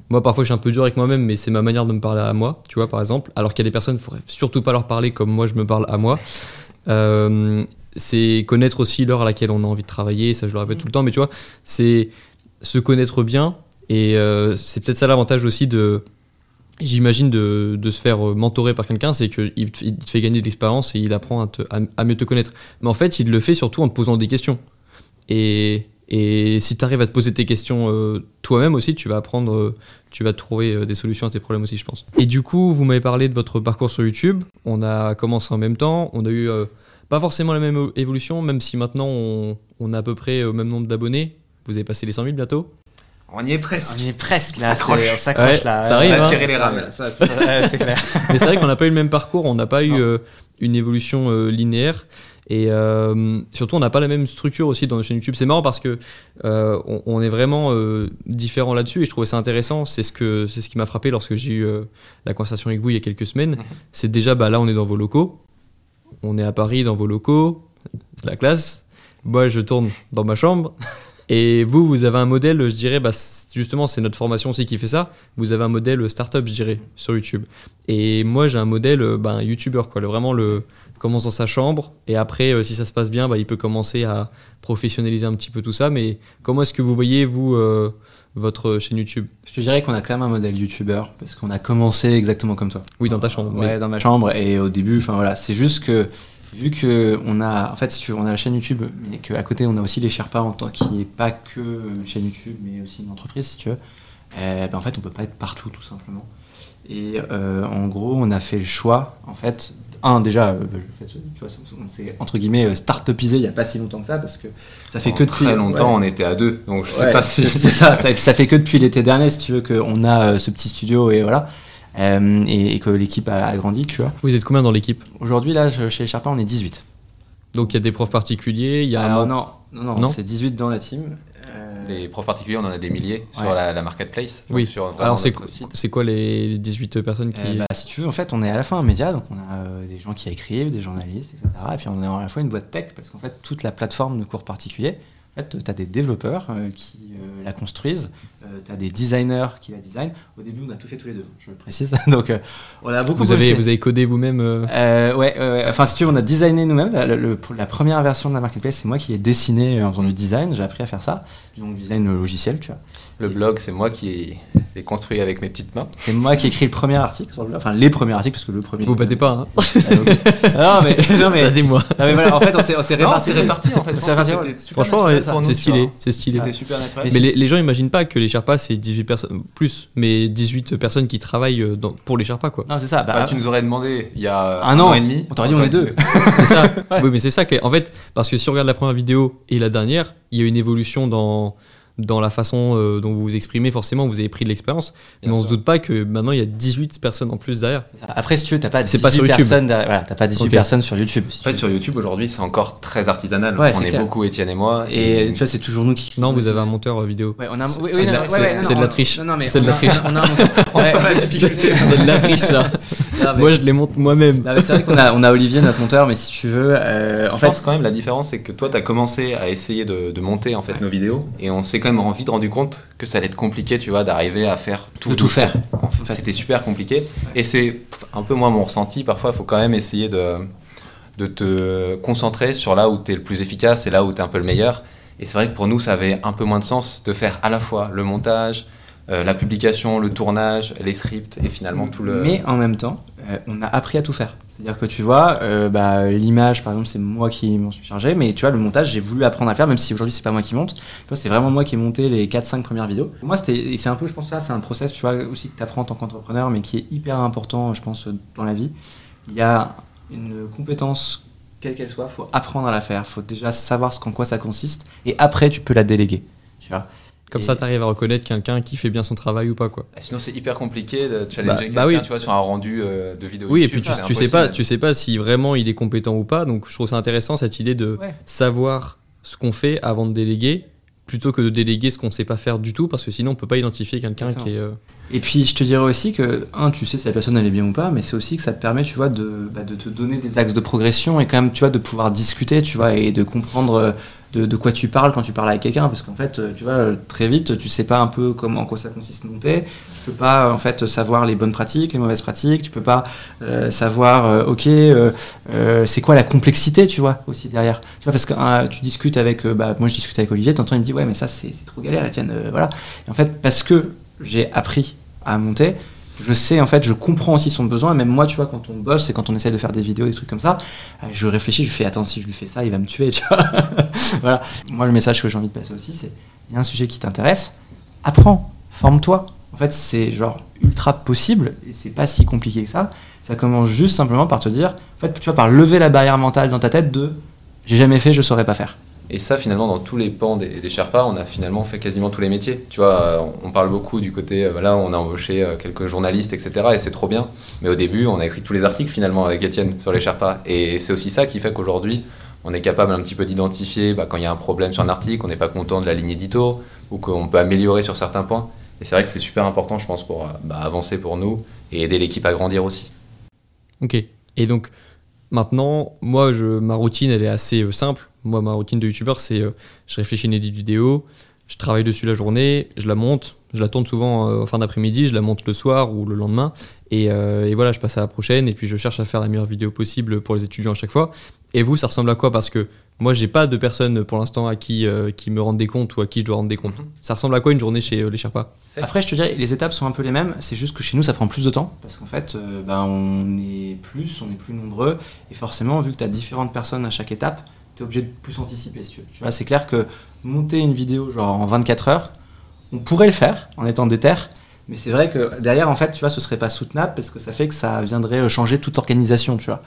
Moi, parfois, je suis un peu dur avec moi-même, mais c'est ma manière de me parler à moi, tu vois, par exemple. Alors qu'il y a des personnes, il faudrait surtout pas leur parler comme moi, je me parle à moi. Euh, c'est connaître aussi l'heure à laquelle on a envie de travailler, ça je le répète tout le temps, mais tu vois, c'est se connaître bien. Et euh, c'est peut-être ça l'avantage aussi de, j'imagine, de, de se faire mentorer par quelqu'un, c'est qu'il te, il te fait gagner de l'expérience et il apprend à, te- à- mieux te connaître. Mais en fait, il le fait surtout en te posant des questions. Et, et si tu arrives à te poser tes questions euh, toi-même aussi, tu vas apprendre, euh, tu vas trouver des solutions à tes problèmes aussi, je pense. Et du coup, vous m'avez parlé de votre parcours sur YouTube. On a commencé en même temps. On a eu pas forcément la même évolution, même si maintenant on, on a à peu près au même nombre d'abonnés. Vous avez passé les 100 000 bientôt? On y est presque. On est presque là, on s'accroche Ouais, là. ça arrive, On a hein. tiré les rames. là. Ça, (laughs) c'est clair. (laughs) Mais c'est vrai qu'on n'a pas eu le même parcours, on n'a pas eu euh, une évolution euh, linéaire. Et euh, surtout, on n'a pas la même structure aussi dans nos chaînes YouTube. C'est marrant parce que euh, on, on est vraiment euh, différents là-dessus et je trouvais ça intéressant. C'est ce que c'est ce qui m'a frappé lorsque j'ai eu euh, la conversation avec vous il y a quelques semaines. Mhm. C'est déjà bah là, on est dans vos locaux, on est à Paris dans vos locaux, c'est la classe. Moi, je tourne dans ma chambre. Et vous, vous avez un modèle, je dirais, bah, justement, c'est notre formation aussi qui fait ça. Vous avez un modèle startup, je dirais, sur YouTube. Et moi, j'ai un modèle euh, ben, YouTuber, quoi. Le, vraiment, le commence dans sa chambre. Et après, euh, si ça se passe bien, bah, il peut commencer à professionnaliser un petit peu tout ça. Mais comment est-ce que vous voyez, vous, euh, votre chaîne YouTube? Je te dirais qu'on a quand même un modèle YouTuber parce qu'on a commencé exactement comme toi. Oui, dans ta chambre. Ouais, mais- dans ma chambre et au début, enfin voilà, c'est juste que vu que on a, en fait, si tu veux, on a la chaîne YouTube, mais qu'à côté on a aussi les Sherpas en tant qui est pas que une chaîne YouTube, mais aussi une entreprise, si tu veux. euh, ben, en fait, on peut pas être partout, tout simplement. Et euh, en gros, on a fait le choix, en fait, un déjà, euh, tu vois, on s'est entre guillemets euh, start-upisé il y a pas si longtemps que ça parce que ça fait que depuis très longtemps, ouais. on était à deux, donc je sais Ouais, pas si. c'est c'est ça, ça, ça fait que depuis l'été dernier, si tu veux, qu'on a euh, ce petit studio et voilà, Euh, et, et que l'équipe a, a grandi, tu vois. Vous êtes combien dans l'équipe? Aujourd'hui, là, je- chez les Sherpas, on est 18. Donc, il y a des profs particuliers, il y a Alors, non, non, non, Non c'est 18 dans la team. Euh, Des profs particuliers, on en a des milliers sur Ouais. la, la marketplace. Oui. Sur Alors, c'est c'est quoi les 18 personnes qui. euh, bah, si tu veux, en fait, on est à la fois un média, donc on a euh, des gens qui écrivent, des journalistes, etc. Et puis on est à la fois une boîte tech, parce qu'en fait, toute la plateforme de cours particuliers, en fait, tu as des développeurs euh, qui euh, la construisent, tu as des designers qui la designent. Au début, on a tout fait tous les deux, je le précise. (laughs) donc, euh, on a beaucoup vous, avez, vous avez codé vous-même euh, Euh, ouais, enfin si tu veux, on a designé nous-mêmes. La, pour la première version de la marketplace, c'est moi qui ai dessiné euh, en faisant du design. J'ai appris à faire ça, donc design logiciel, tu vois. Le blog, c'est moi qui l'ai construit avec mes petites mains. C'est moi qui ai écrit le premier article sur le blog, enfin les premiers articles parce que le premier. Vous battez pas, hein non mais (laughs) non mais, Ça, c'est moi. non, mais voilà, en fait on s'est on s'est Non, réparti. c'est réparti en fait. Franchement, c'est stylé. C'est stylé. C'était super naturel. Mais les, les gens imaginent pas que les Sherpas, c'est 18 personnes, plus, mais 18 personnes qui travaillent euh, dans- pour les Sherpas, quoi. Non c'est ça. Bah, Bah, tu nous aurais demandé il y a Un un, an. an et demi. on t'aurait dit on est deux. C'est ça. (laughs) Oui, mais c'est ça. que- En fait, parce que si on regarde la première vidéo et la dernière, il y a une évolution dans, dans la façon euh, dont vous vous exprimez, forcément, vous avez pris de l'expérience. Mais on se doute pas que maintenant, il y a 18 personnes en plus derrière. Après si tu veux, t'as pas C'est 18 pas sur YouTube. personnes. derrière- Voilà, t'as pas 18 Ok. personnes sur YouTube. si En fait, veux. sur YouTube aujourd'hui, c'est encore très artisanal. Ouais, on est beaucoup, Étienne et moi. Et tu vois, c'est toujours nous qui. Non, vous avez un monteur euh, vidéo. Ouais, on a. C'est- oui, de la- de triche. Non, non, mais C'est de la triche. On a un monteur. (laughs) On Ouais. sent la difficulté. (laughs) c'est de la triche, ça. Moi, je les monte moi-même. C'est vrai qu'on a, on a Olivier, notre monteur, mais si tu veux, euh, en Je fait, pense quand même la différence, c'est que toi, tu as commencé à essayer de, de monter en fait nos vidéos, et on s'est quand même vite rendu compte que ça allait être compliqué, tu vois, d'arriver à faire tout. De tout faire. En fait, C'était super compliqué, et c'est un peu moi mon ressenti. Parfois, il faut quand même essayer de, de te concentrer sur là où tu es le plus efficace et là où tu es un peu le meilleur. Et c'est vrai que pour nous, ça avait un peu moins de sens de faire à la fois le montage, euh, la publication, le tournage, les scripts et finalement tout le. Mais en même temps, euh, on a appris à tout faire. C'est-à-dire que tu vois, euh, bah, l'image, par exemple, c'est moi qui m'en suis chargé, mais tu vois, le montage, j'ai voulu apprendre à faire, même si aujourd'hui, c'est pas moi qui monte. C'est vraiment moi qui ai monté les 4-5 premières vidéos. Moi, c'était, c'est un peu, je pense, ça, c'est un process, tu vois, aussi que tu apprends en tant qu'entrepreneur, mais qui est hyper important, je pense, dans la vie. Il y a une compétence, quelle qu'elle soit, faut apprendre à la faire. faut déjà savoir ce quoi ça consiste, et après, tu peux la déléguer. Tu vois. Comme Et- ça, tu arrives à reconnaître quelqu'un qui fait bien son travail ou pas, quoi. Ah, Sinon, c'est hyper compliqué de challenger Bah- bah quelqu'un, oui. tu vois, sur un rendu euh, de vidéo. Oui, et puis tu, tu sais pas, tu sais pas si vraiment il est compétent ou pas. Donc je trouve ça intéressant cette idée de Ouais. savoir ce qu'on fait avant de déléguer, plutôt que de déléguer ce qu'on sait pas faire du tout, parce que sinon on peut pas identifier quelqu'un qui est. euh, Et puis je te dirais aussi que, un, tu sais si la personne elle est bien ou pas, mais c'est aussi que ça te permet, tu vois, de, bah, de te donner des axes de progression et quand même, tu vois, de pouvoir discuter, tu vois, et de comprendre euh, de, quoi tu parles quand tu parles avec quelqu'un, parce qu'en fait, euh, tu vois, très vite, tu sais pas un peu comment, en quoi ça consiste monter, tu peux pas, en fait, savoir les bonnes pratiques, les mauvaises pratiques, tu peux pas euh, savoir, euh, ok, c'est quoi la complexité, tu vois, aussi derrière. Tu vois, parce que hein, tu discutes avec, bah, moi je discute avec Olivier, t'entends, il me dit, ouais, mais ça, c'est trop galère, la tienne, voilà. Et en fait, parce que j'ai appris à monter, je sais, en fait, je comprends aussi son besoin. Et même moi, tu vois, quand on bosse et quand on essaie de faire des vidéos, des trucs comme ça, euh, je réfléchis, je fais, attends, si je lui fais ça, il va me tuer, tu vois. (laughs) voilà. Moi, le message que j'ai envie de passer aussi, c'est, il y a un sujet qui t'intéresse, apprends, forme-toi. En fait, c'est genre ultra possible et c'est pas si compliqué que ça. Ça commence juste simplement par te dire, en fait, tu vois, par lever la barrière mentale dans ta tête de, j'ai jamais fait, je saurais pas faire. Et ça, finalement, dans tous les pans des, des Sherpas, on a finalement fait quasiment tous les métiers. Tu vois, euh, on parle beaucoup du côté, euh, voilà, on a embauché euh, quelques journalistes, etc. Et c'est trop bien. Mais au début, on a écrit tous les articles finalement avec Étienne sur les Sherpas. Et c'est aussi ça qui fait qu'aujourd'hui, on est capable un petit peu d'identifier bah, quand il y a un problème sur un article, on n'est pas content de la ligne édito, ou qu'on peut améliorer sur certains points. Et c'est vrai que c'est super important, je pense, pour bah, avancer pour nous et aider l'équipe à grandir aussi. Ok. Et donc maintenant, moi, je, ma routine, elle est assez simple. Moi, ma routine de youtubeur, c'est euh, je réfléchis une édite vidéo, je travaille dessus la journée, je la monte, je la tourne souvent euh, en fin d'après-midi, je la monte le soir ou le lendemain. Et, euh, et voilà, je passe à la prochaine et puis je cherche à faire la meilleure vidéo possible pour les étudiants à chaque fois. Et vous, ça ressemble à quoi? Parce que moi, j'ai pas de personnes pour l'instant à qui, euh, qui me rendent des comptes ou à qui je dois rendre des comptes. Mhm. Ça ressemble à quoi une journée chez euh, les Sherpas? Après, je te dirais, les étapes sont un peu les mêmes. C'est juste que chez nous, ça prend plus de temps. Parce qu'en fait, euh, ben, on est plus, on est plus nombreux. Et forcément, vu que tu as différentes personnes à chaque étape, tu es obligé de plus anticiper. Si tu veux. Tu vois, c'est clair que monter une vidéo genre en 24 heures, on pourrait le faire en étant déter. Mais c'est vrai que derrière, en fait, tu vois, ce serait pas soutenable parce que ça fait que ça viendrait euh, changer toute organisation, tu vois.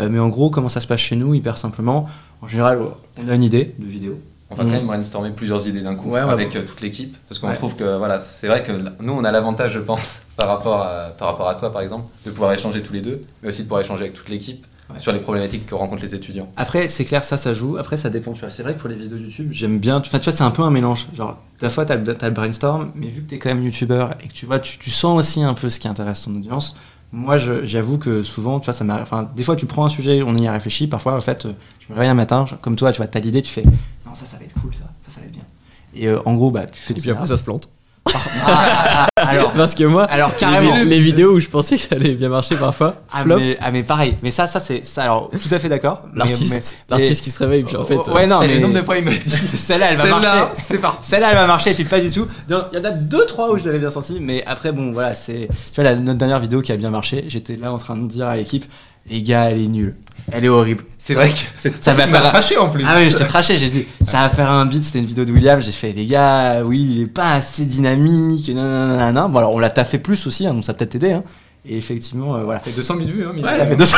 Euh, mais en gros, comment ça se passe chez nous Hyper simplement. En général, on a une idée de vidéo. On va quand même brainstormer plusieurs idées d'un coup Ouais, avec euh, toute l'équipe parce qu'on Ouais. trouve que voilà c'est vrai que nous on a l'avantage je pense (laughs) par rapport à, par rapport à toi par exemple de pouvoir échanger tous les deux mais aussi de pouvoir échanger avec toute l'équipe Ouais. sur les problématiques que rencontrent les étudiants. Après, c'est clair, ça, ça joue. Après, ça dépend. Tu vois, c'est vrai que pour les vidéos YouTube, j'aime bien. Enfin, tu vois, c'est un peu un mélange. Genre, des fois, t'as le, t'as le brainstorm, mais vu que t'es quand même YouTubeur et que tu vois, tu, tu sens aussi un peu ce qui intéresse ton audience. Moi, je- j'avoue que souvent, tu vois, ça m'arrive. Enfin, des fois, tu prends un sujet, on y a réfléchi. Parfois, en fait, je me réveille un matin, comme toi, tu vois, t'as l'idée, tu fais, non, ça, ça va être cool, ça, ça, ça va être bien. Et euh, en gros, bah, tu fais Et puis après, ça se plante. Ah, alors, Parce que moi, alors carrément. les vidéos où je pensais que ça allait bien marcher parfois, Ah flop. mais, ah, mais pareil. Mais ça, ça, c'est ça. Alors, tout à fait d'accord. Mais- L'artiste, qui se réveille, puis en fait. ouais, non, mais le nombre de fois il m'a dit celle-là, elle va marcher. c'est parti. Celle-là, elle va marcher, et puis pas du tout. Donc, Il y en a deux, trois où je l'avais bien senti, mais après, bon, voilà, c'est. Tu vois, la, notre dernière vidéo qui a bien marché, j'étais là en train de dire à l'équipe, les gars, elle est nulle. Elle est horrible. C'est vrai que Ça va faire- craché en plus. Ah oui, j'étais traché, j'ai dit, ça va faire un beat, c'était une vidéo de William, j'ai fait, les gars, oui, il est pas assez dynamique, et nanana. Bon, alors, on l'a taffé plus aussi, hein, donc ça a peut-être aidé, hein. Et effectivement, euh, voilà. Ça fait 200 000 vues hein, Ouais, elle a fait 200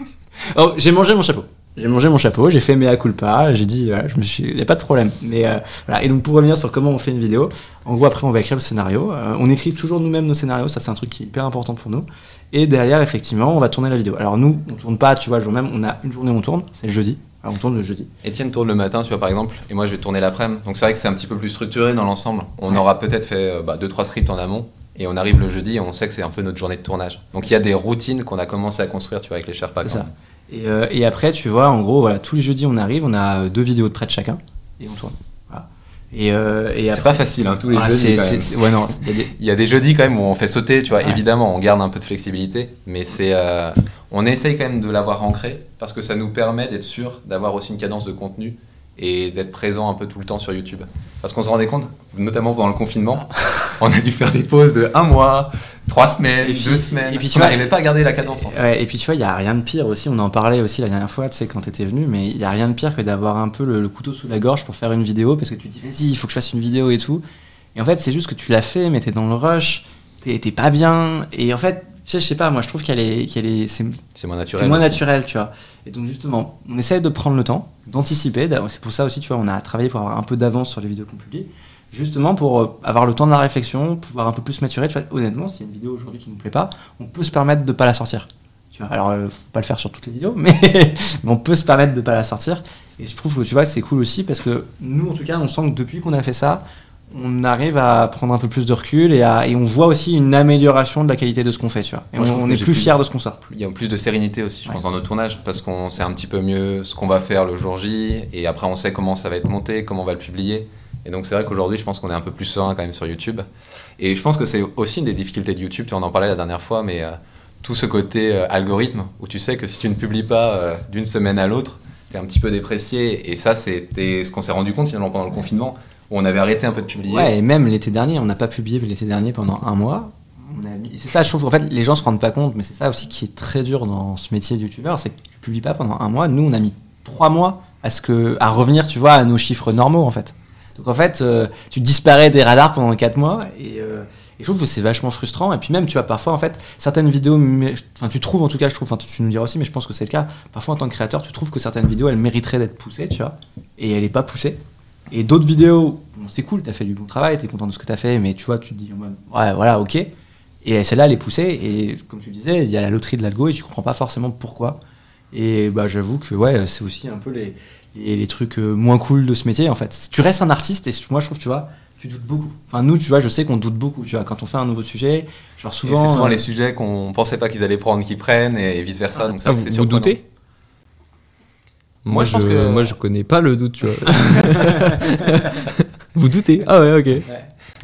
(laughs) oh, j'ai mangé mon chapeau. J'ai mangé mon chapeau, j'ai fait mea culpa, j'ai dit, voilà, je me suis, y a pas de problème. Mais euh, voilà. Et donc pour revenir sur comment on fait une vidéo, en gros après on va écrire le scénario. Euh, on écrit toujours nous-mêmes nos scénarios, ça c'est un truc qui est hyper important pour nous. Et derrière effectivement on va tourner la vidéo. Alors nous on tourne pas, tu vois, le jour même, on a une journée où on tourne, c'est le jeudi. Alors on tourne le jeudi. Étienne tourne le matin, tu vois, par exemple, et moi je vais tourner l'après-midi. Donc c'est vrai que c'est un petit peu plus structuré dans l'ensemble. On Ouais. aura peut-être fait 2-3 scripts en amont, et on arrive le jeudi et on sait que c'est un peu notre journée de tournage. Donc il y a des routines qu'on a commencé à construire, tu vois, avec les Sherpas. C'est ça. Et, euh, et après tu vois, en gros voilà, tous les jeudis on arrive, on a euh, deux vidéos de près de chacun et on tourne. Et, euh, et C'est pas facile, hein, tous les Ah, jeudis. ouais non, il y a des- Il y a des jeudis quand même où on fait sauter, tu vois. Ouais. Évidemment, on garde un peu de flexibilité, mais c'est, euh, on essaye quand même de l'avoir ancré parce que ça nous permet d'être sûr d'avoir aussi une cadence de contenu et d'être présent un peu tout le temps sur YouTube. Parce qu'on se rendait compte, notamment pendant le confinement, (laughs) on a dû faire des pauses de un mois, trois semaines, Et puis- deux semaines. et puis tu n'arrivait pas à garder la cadence. En fait. Ouais, et puis tu vois, il y a rien de pire aussi. On en parlait aussi la dernière fois, tu sais, quand t'étais venu, mais il y a rien de pire que d'avoir un peu le, le couteau sous la gorge pour faire une vidéo parce que tu te dis, vas-y, il faut que je fasse une vidéo et tout. Et en fait, c'est juste que tu l'as fait, mais t'es dans le rush, t'es pas bien. Et en fait, tu je sais pas, moi je trouve qu'elle est, qu'elle est, c'est C'est moins naturel. c'est moins aussi. naturel, tu vois. Et donc justement, on essaye de prendre le temps, d'anticiper. d'a- C'est pour ça aussi, tu vois, on a travaillé pour avoir un peu d'avance sur les vidéos qu'on publie. Justement pour euh, avoir le temps de la réflexion, pouvoir un peu plus maturer. Tu vois, honnêtement, s'il y a une vidéo aujourd'hui qui nous plaît pas, on peut se permettre de pas la sortir. Tu vois, alors euh, faut pas le faire sur toutes les vidéos, (laughs) mais, mais on peut se permettre de pas la sortir. Et je trouve que tu vois, c'est cool aussi parce que nous, en tout cas, on sent que depuis qu'on a fait ça, on arrive à prendre un peu plus de recul et, à- et on voit aussi une amélioration de la qualité de ce qu'on fait, tu vois. Et Moi, on, est plus fier de ce qu'on sort. Il y a plus de sérénité aussi, je Ouais. pense, dans nos tournages, parce qu'on sait un petit peu mieux ce qu'on va faire le jour J, et après on sait comment ça va être monté, comment on va le publier. Et donc c'est vrai qu'aujourd'hui, je pense qu'on est un peu plus serein quand même sur YouTube. Et je pense que c'est aussi une des difficultés de YouTube, tu en en parlais la dernière fois, mais euh, tout ce côté euh, algorithme, où tu sais que si tu ne publies pas euh, d'une semaine à l'autre, tu es un petit peu déprécié. Et ça, c'était ce qu'on s'est rendu compte finalement pendant le confinement, on avait arrêté un peu de publier. Ouais, et même l'été dernier, on n'a pas publié l'été dernier pendant un mois. C'est ça, je trouve qu'en fait, les gens se rendent pas compte, mais c'est ça aussi qui est très dur dans ce métier de youtubeur, c'est que tu publies pas pendant un mois. Nous, on a mis trois mois à, ce que, à revenir, tu vois, à nos chiffres normaux, en fait. Donc en fait, euh, tu disparais des radars pendant quatre mois, et, euh, et je trouve que c'est vachement frustrant. Et puis même, tu vois, parfois, en fait, certaines vidéos, enfin, tu trouves en tout cas, je trouve, tu nous diras aussi, mais je pense que c'est le cas. Parfois, en tant que créateur, tu trouves que certaines vidéos, elles mériteraient d'être poussées, tu vois, et elle est pas poussée. Et d'autres vidéos, bon, c'est cool, t'as fait du bon travail, t'es content de ce que t'as fait, mais tu vois, tu te dis, en mode, ouais, voilà, ok. Et celle-là, elle est poussée, et comme tu disais, il y a la loterie de l'algo, et tu comprends pas forcément pourquoi. Et bah, j'avoue que ouais, c'est aussi un peu les, les, les trucs euh, moins cool de ce métier, en fait. Tu restes un artiste, et moi, je trouve, tu vois, tu doutes beaucoup. Enfin, nous, tu vois, je sais qu'on doute beaucoup, tu vois, quand on fait un nouveau sujet, genre Et souvent. c'est souvent euh, les sujets qu'on pensait pas qu'ils allaient prendre, qu'ils prennent, et vice versa. donc c'est Ah, vous, c'est vous doutez? Moi, je pense que- moi, je connais pas le doute, tu vois. (laughs) vous doutez? Ah ouais, ok.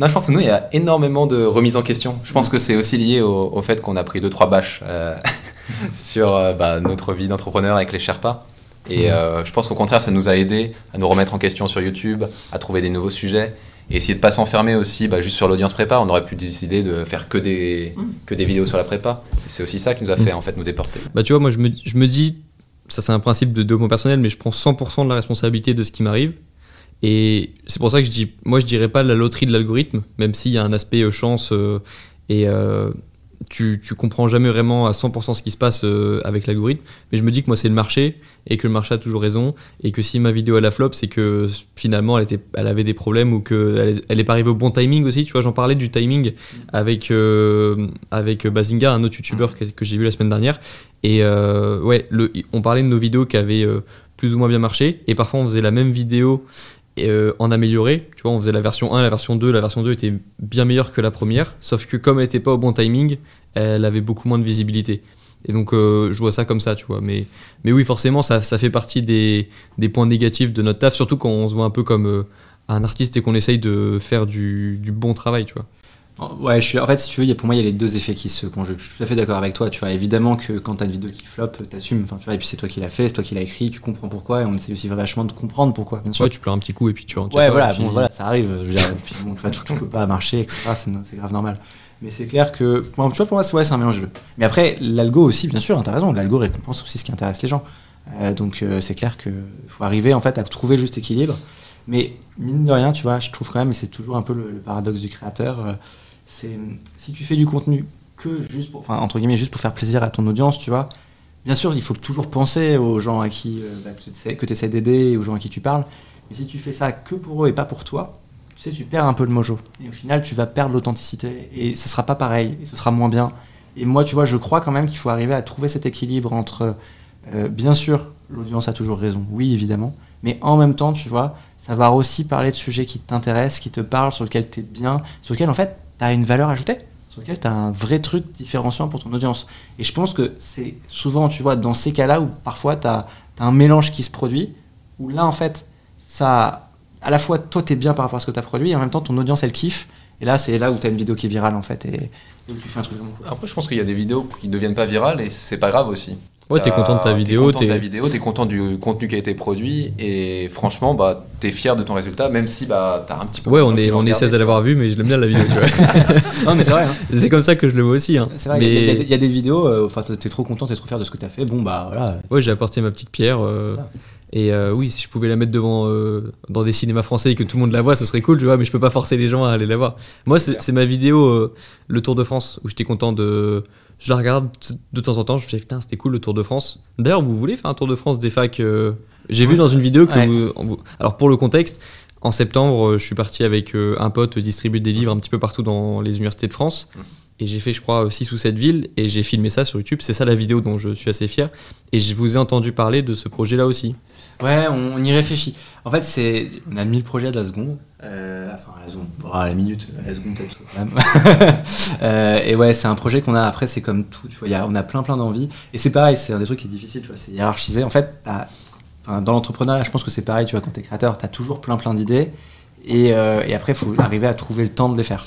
Non, je pense que nous, il y a énormément de remises en question. Je pense que c'est aussi lié au, au fait qu'on a pris deux trois bâches euh, (laughs) sur euh, bah, notre vie d'entrepreneur avec les Sherpas. Et euh, je pense qu'au contraire, ça nous a aidé à nous remettre en question sur YouTube, à trouver des nouveaux sujets et essayer de pas s'enfermer aussi bah, juste sur l'audience prépa. On aurait pu décider de faire que des, que des vidéos sur la prépa. C'est aussi ça qui nous a fait en fait nous déporter. Bah tu vois, moi je me, je me dis, ça c'est un principe de développement personnel, mais je prends 100% de la responsabilité de ce qui m'arrive. Et c'est pour ça que je dis, moi je dirais pas la loterie de l'algorithme, même s'il y a un aspect euh, chance euh, et euh, tu, tu comprends jamais vraiment à 100% ce qui se passe euh, avec l'algorithme. Mais je me dis que moi c'est le marché et que le marché a toujours raison et que si ma vidéo elle a flop, c'est que finalement elle, était, elle avait des problèmes ou qu'elle elle est pas arrivée au bon timing aussi. Tu vois, j'en parlais du timing avec, euh, avec Bazinga, un autre youtubeur que, que j'ai vu la semaine dernière. Et euh, ouais, le, on parlait de nos vidéos qui avaient euh, plus ou moins bien marché. Et parfois, on faisait la même vidéo euh, en amélioré. Tu vois, on faisait la version 1, la version 2. La version 2 était bien meilleure que la première. Sauf que comme elle n'était pas au bon timing, elle avait beaucoup moins de visibilité. Et donc, euh, je vois ça comme ça, tu vois. Mais, mais oui, forcément, ça, ça fait partie des, des points négatifs de notre taf, surtout quand on se voit un peu comme euh, un artiste et qu'on essaye de faire du, du bon travail, tu vois. Ouais, je suis, en fait, si tu veux, il y a- pour moi, il y a les deux effets qui se conjuguent. Je suis tout à fait d'accord avec toi. Tu vois, évidemment que quand t'as une vidéo qui flop, t'assumes. Enfin, tu vois, et puis c'est toi qui l'as fait, c'est toi qui l'as écrit, tu comprends pourquoi, et on essaie aussi vachement de comprendre pourquoi, bien sûr. Ouais, tu pleures un petit coup et puis tu rentres. Ouais, voilà, bon, voilà, ça arrive. Je veux dire, (laughs) puis bon, tu vois, peut pas marcher, etc. C'est grave normal. Mais c'est clair que, tu vois, pour moi, c'est ouais, un mélange de. Mais après, l'algo aussi, bien sûr, hein, t'as raison. L'algo récompense aussi ce qui intéresse les gens. Euh, donc, euh, c'est clair qu'il faut arriver en fait à trouver le juste équilibre. Mais mine de rien, tu vois, je trouve quand même, et c'est toujours un peu le, le paradoxe du créateur, euh, c'est si tu fais du contenu que juste pour, entre guillemets, juste pour faire plaisir à ton audience, tu vois. Bien sûr, il faut toujours penser aux gens à qui euh, bah, que tu essaies d'aider, aux gens à qui tu parles. Mais si tu fais ça que pour eux et pas pour toi, tu sais, tu perds un peu le mojo. Et au final, tu vas perdre l'authenticité et ce sera pas pareil et ce sera moins bien. Et moi, tu vois, je crois quand même qu'il faut arriver à trouver cet équilibre entre, euh, bien sûr, l'audience a toujours raison, oui, évidemment, mais en même temps, tu vois, savoir aussi parler de sujets qui t'intéressent, qui te parlent, sur lesquels tu es bien, sur lesquels, en fait, tu as une valeur ajoutée, sur lesquels tu as un vrai truc différenciant pour ton audience. Et je pense que c'est souvent, tu vois, dans ces cas-là où parfois tu as, un mélange qui se produit, où là, en fait, ça, à la fois, toi, tu es bien par rapport à ce que tu as produit, et en même temps, ton audience, elle kiffe. Et là, c'est là où tu as une vidéo qui est virale, en fait, et, et où tu fais un truc. Après, je pense qu'il y a des vidéos qui ne deviennent pas virales et c'est pas grave aussi. Ouais, t'es content de ta vidéo, T'es content de ta vidéo, t'es content du contenu qui a été produit et franchement, bah, t'es fier de ton résultat, même si bah, t'as un petit peu. Ouais, de on est, on est regardé, 16 à l'avoir vu, mais je l'aime bien la vidéo, tu vois. (laughs) Non, mais c'est vrai. hein. c'est comme ça que je le vois aussi. Hein. C'est vrai, il y y, Mais il y a des vidéos, euh, enfin, t'es trop content, t'es trop fier de ce que t'as fait. Bon, bah voilà. ouais, j'ai apporté ma petite pierre. euh, et euh, oui, si je pouvais la mettre devant euh, dans des cinémas français et que tout le monde la voit, ce serait cool, tu vois. Mais je peux pas forcer les gens à aller la voir. Moi, c'est c'est ma vidéo, euh, le Tour de France, où j'étais content de. Je la regarde de temps en temps. Je me dis putain, c'était cool le Tour de France. D'ailleurs, vous voulez faire un Tour de France des facs euh, J'ai vu dans une vidéo que Ouais. vous- Alors pour le contexte. En septembre, euh, je suis parti avec euh, un pote distribuer des livres un petit peu partout dans les universités de France. Et j'ai fait, je crois, 6 ou 7 villes et j'ai filmé ça sur YouTube. C'est ça la vidéo dont je suis assez fier. Et je vous ai entendu parler de ce projet-là aussi. Ouais, on, y réfléchit. En fait, c'est, on a 1000 projets à la seconde. Euh, enfin, à la seconde, à la minute, à la seconde même. (laughs) Euh, et ouais, c'est un projet qu'on a. Après, c'est comme tout, tu vois, on a plein plein d'envies. Et c'est pareil, c'est un des trucs qui est difficile, tu vois, c'est hiérarchisé. En fait, dans l'entrepreneuriat, je pense que c'est pareil, tu vois, quand t'es créateur, t'as toujours plein plein d'idées. Et, euh, et après, il faut arriver à trouver le temps de les faire.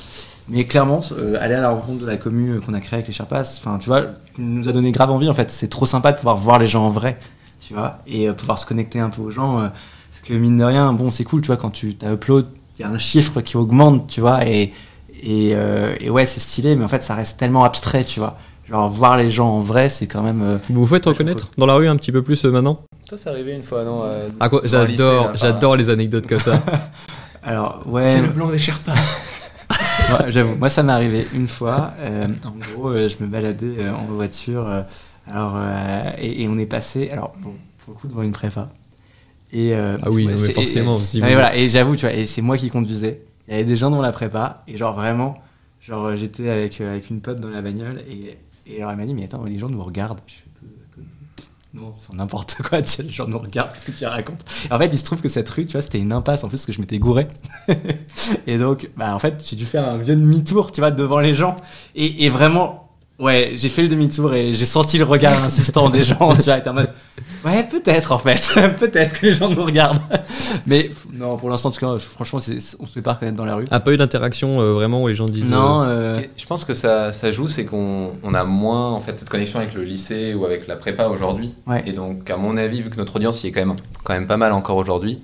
Mais clairement, euh, aller à la rencontre de la commune qu'on a créée avec les Sherpas, enfin, tu vois, nous a donné grave envie. En fait, c'est trop sympa de pouvoir voir les gens en vrai, tu vois, et euh, pouvoir se connecter un peu aux gens. euh, parce que mine de rien, bon, c'est cool, tu vois, quand tu upload, il y a un chiffre qui augmente, tu vois, et, et, euh, et ouais, c'est stylé, mais en fait, ça reste tellement abstrait, tu vois. Genre, voir les gens en vrai, c'est quand même. euh, Vous vous faites reconnaître dans la rue un petit peu plus euh, maintenant? Ça, c'est arrivé une fois, non euh, Ah, le J'adore, j'adore les anecdotes comme ça. (laughs) Alors, ouais. blanc des Sherpas. Ouais, J'avoue, moi ça m'est arrivé une fois. euh, en gros, euh, je me baladais euh, en voiture. alors, et, et on est passé, alors bon, pour le coup, devant une prépa. Et, Ah oui, non, mais forcément, Et, si non, vous- mais voilà, et j'avoue, tu vois, et c'est moi qui conduisais. Il y avait des gens dans la prépa, et genre vraiment, genre j'étais avec, avec une pote dans la bagnole, et, et alors elle m'a dit, mais attends, les gens nous regardent. Je non, c'est n'importe quoi, (laughs) tu sais, les gens nous regardent, tu racontes Et En fait, il se trouve que cette rue, tu vois, c'était une impasse en plus, que je m'étais gouré. (laughs) et donc, bah, en fait, j'ai dû faire un vieux demi-tour, tu vois, devant les gens. Et vraiment, ouais, j'ai fait le demi-tour et j'ai senti le regard insistant des gens, tu vois, en mode, ouais, peut-être en fait, (laughs) peut-être que les gens nous regardent. Mais non, pour l'instant, en tout cas, franchement, on se fait pas reconnaître dans la rue. Ah, pas eu d'interaction euh, vraiment où les gens disent. non, euh, euh, Je pense que ça, ça joue, c'est qu'on on a moins en fait cette connexion avec le lycée ou avec la prépa aujourd'hui. Ouais. Et donc, à mon avis, vu que notre audience y est quand même, quand même pas mal encore aujourd'hui,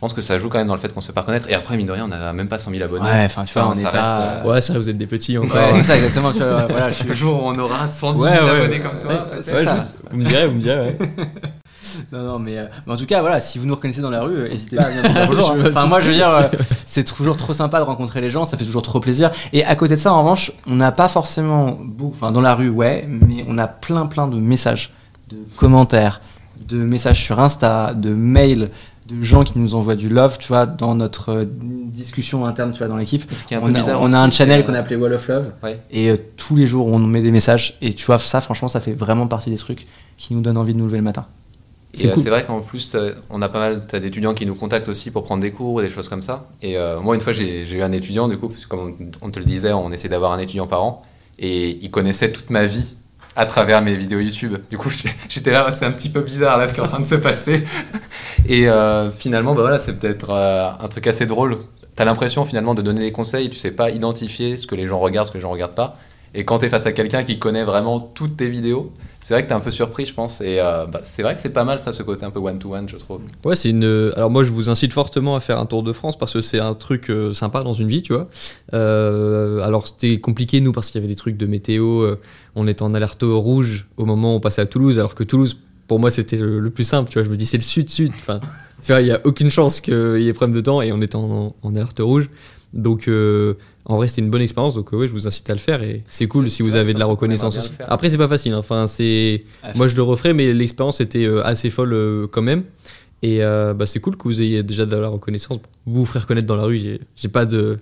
pense que ça joue quand même dans le fait qu'on se fait pas connaître. Et après, mine de rien, on a même pas 100 000 abonnés. ouais, enfin, tu vois, Enfin, on est ça pas. reste, Ouais, ça, vous êtes des petits encore. Ouais, c'est ça, exactement, tu vois, voilà, je suis. Le jour où on aura 110 Ouais, 000 ouais. abonnés comme toi, Ouais, c'est Ouais, ça. je- Vous me direz, vous me direz, ouais. (laughs) Non, non, mais, euh, mais en tout cas, voilà, si vous nous reconnaissez dans la rue, euh, n'hésitez pas à venir nous dire bonjour. Je hein. me Enfin, moi, je veux dire, euh, (laughs) c'est toujours trop sympa de rencontrer les gens, ça fait toujours trop plaisir. Et à côté de ça, en revanche, on n'a pas forcément, beaucoup, enfin, dans la rue, ouais, mais on a plein, plein de messages, de commentaires, de messages sur Insta, de mails, de gens qui nous envoient du love, tu vois, dans notre euh, discussion interne, tu vois, dans l'équipe. On a, on a un channel qu'on euh, a appelé Wall of Love. Ouais. Et euh, tous les jours, on met des messages. Et tu vois, ça, franchement, ça fait vraiment partie des trucs qui nous donnent envie de nous lever le matin. C'est cool. vrai qu'en plus, on a pas mal d'étudiants qui nous contactent aussi pour prendre des cours et des choses comme ça. Et euh, moi, une fois, j'ai j'ai eu un étudiant, du coup, parce que comme on, on te le disait, on essaie d'avoir un étudiant par an. Et il connaissait toute ma vie à travers mes vidéos YouTube. Du coup, (laughs) j'étais là, c'est un petit peu bizarre là ce qui est en train de se passer. (laughs) Et euh, finalement, bah voilà, c'est peut-être euh, un truc assez drôle. T'as l'impression finalement de donner des conseils, tu sais pas identifier ce que les gens regardent, ce que les gens regardent pas. Et quand tu es face à quelqu'un qui connaît vraiment toutes tes vidéos, c'est vrai que tu es un peu surpris, je pense. Et euh, bah, c'est vrai que c'est pas mal, ça, ce côté un peu one-to-one, je trouve. Ouais, c'est une. Alors moi, je vous incite fortement à faire un tour de France parce que c'est un truc sympa dans une vie, tu vois. Alors c'était compliqué nous parce qu'il y avait des trucs de météo. On était en alerte rouge au moment où on passait à Toulouse, alors que Toulouse, pour moi, c'était le, le plus simple. Tu vois, je me dis c'est le sud-sud. Enfin, (laughs) tu vois, il y a aucune chance qu'il y ait problème de temps et on était en, en alerte rouge. Donc euh, en vrai, c'était une bonne expérience. Donc euh, ouais, je vous incite à le faire et c'est cool si vous vrai avez de la reconnaissance aussi. faire. Après, c'est pas facile. hein. Enfin, c'est moi, je le referai, mais l'expérience était euh, assez folle euh, quand même. Et euh, bah, c'est cool que vous ayez déjà de la reconnaissance. Vous vous ferez reconnaître dans la rue. J'ai pas de.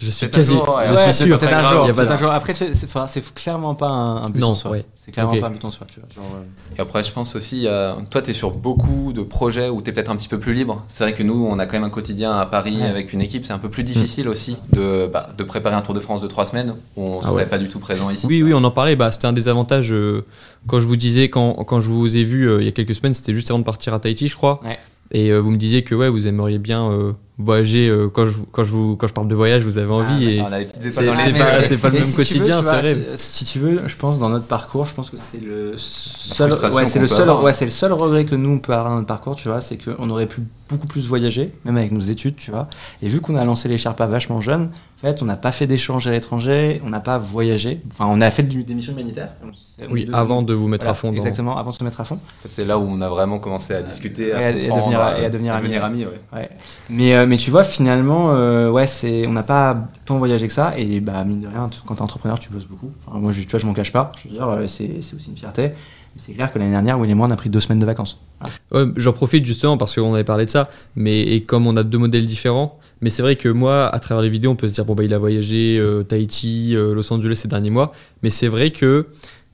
Je suis quasi. un jour, ouais. je Ouais, suis sûr. peut-être un il y a pas un jour. Après, c'est c'est- enfin, c'est clairement pas un, un but Non, en soi. ouais. C'est clairement pas un but en soi. Tu vois. Genre, euh, Et après, je pense aussi, euh, toi, tu es sur beaucoup de projets où tu es peut-être un petit peu plus libre. C'est vrai que nous, on a quand même un quotidien à Paris Ouais. avec une équipe. C'est un peu plus difficile aussi de, bah, de préparer un Tour de France de trois semaines où on Ah serait ouais. pas du tout présent ici. Oui, oui, on en parlait. Bah, c'était un des avantages. euh, quand je vous disais, quand, quand je vous ai vu euh, il y a quelques semaines, c'était juste avant de partir à Tahiti, je crois. Ouais. Et euh, vous me disiez que ouais, vous aimeriez bien euh, voyager euh, quand, je, quand, je vous, quand je parle de voyage, vous avez envie. et c'est pas, c'est pas le même si quotidien, c'est vois, vrai. Si tu veux, je pense dans notre parcours, je pense que c'est le seul, ouais, c'est le seul, avoir. ouais, c'est le seul regret que nous on peut avoir dans notre parcours, tu vois, c'est qu'on aurait pu beaucoup plus voyager, même avec nos études, tu vois. Et vu qu'on a lancé les Sherpas vachement jeunes, en fait, on n'a pas fait d'échanges à l'étranger, on n'a pas voyagé. Enfin, on a fait du- des missions humanitaires. On s'est- on Oui, avant de vous mettre voilà, à fond dans. Exactement, avant de se mettre à fond. En fait, c'est là où on a vraiment commencé à discuter, à, Et à- se et à devenir- à- et à devenir à amis, ouais. amis. ouais. Ouais. Mais, euh, mais tu vois, finalement, euh, ouais, c'est, on n'a pas tant voyagé que ça. Et bah, mine de rien, tu- quand t'es entrepreneur, tu bosses beaucoup. Enfin, moi, je, tu vois, je m'en cache pas. Je veux dire, euh, c'est, c'est aussi une fierté. Mais c'est clair que l'année dernière, Will et moi, on a pris deux semaines de vacances. J'en profite justement parce qu'on avait parlé de ça, mais et comme on a deux modèles différents, mais c'est vrai que moi, à travers les vidéos, on peut se dire bon bah il a voyagé euh, Tahiti, euh, Los Angeles ces derniers mois, mais c'est vrai que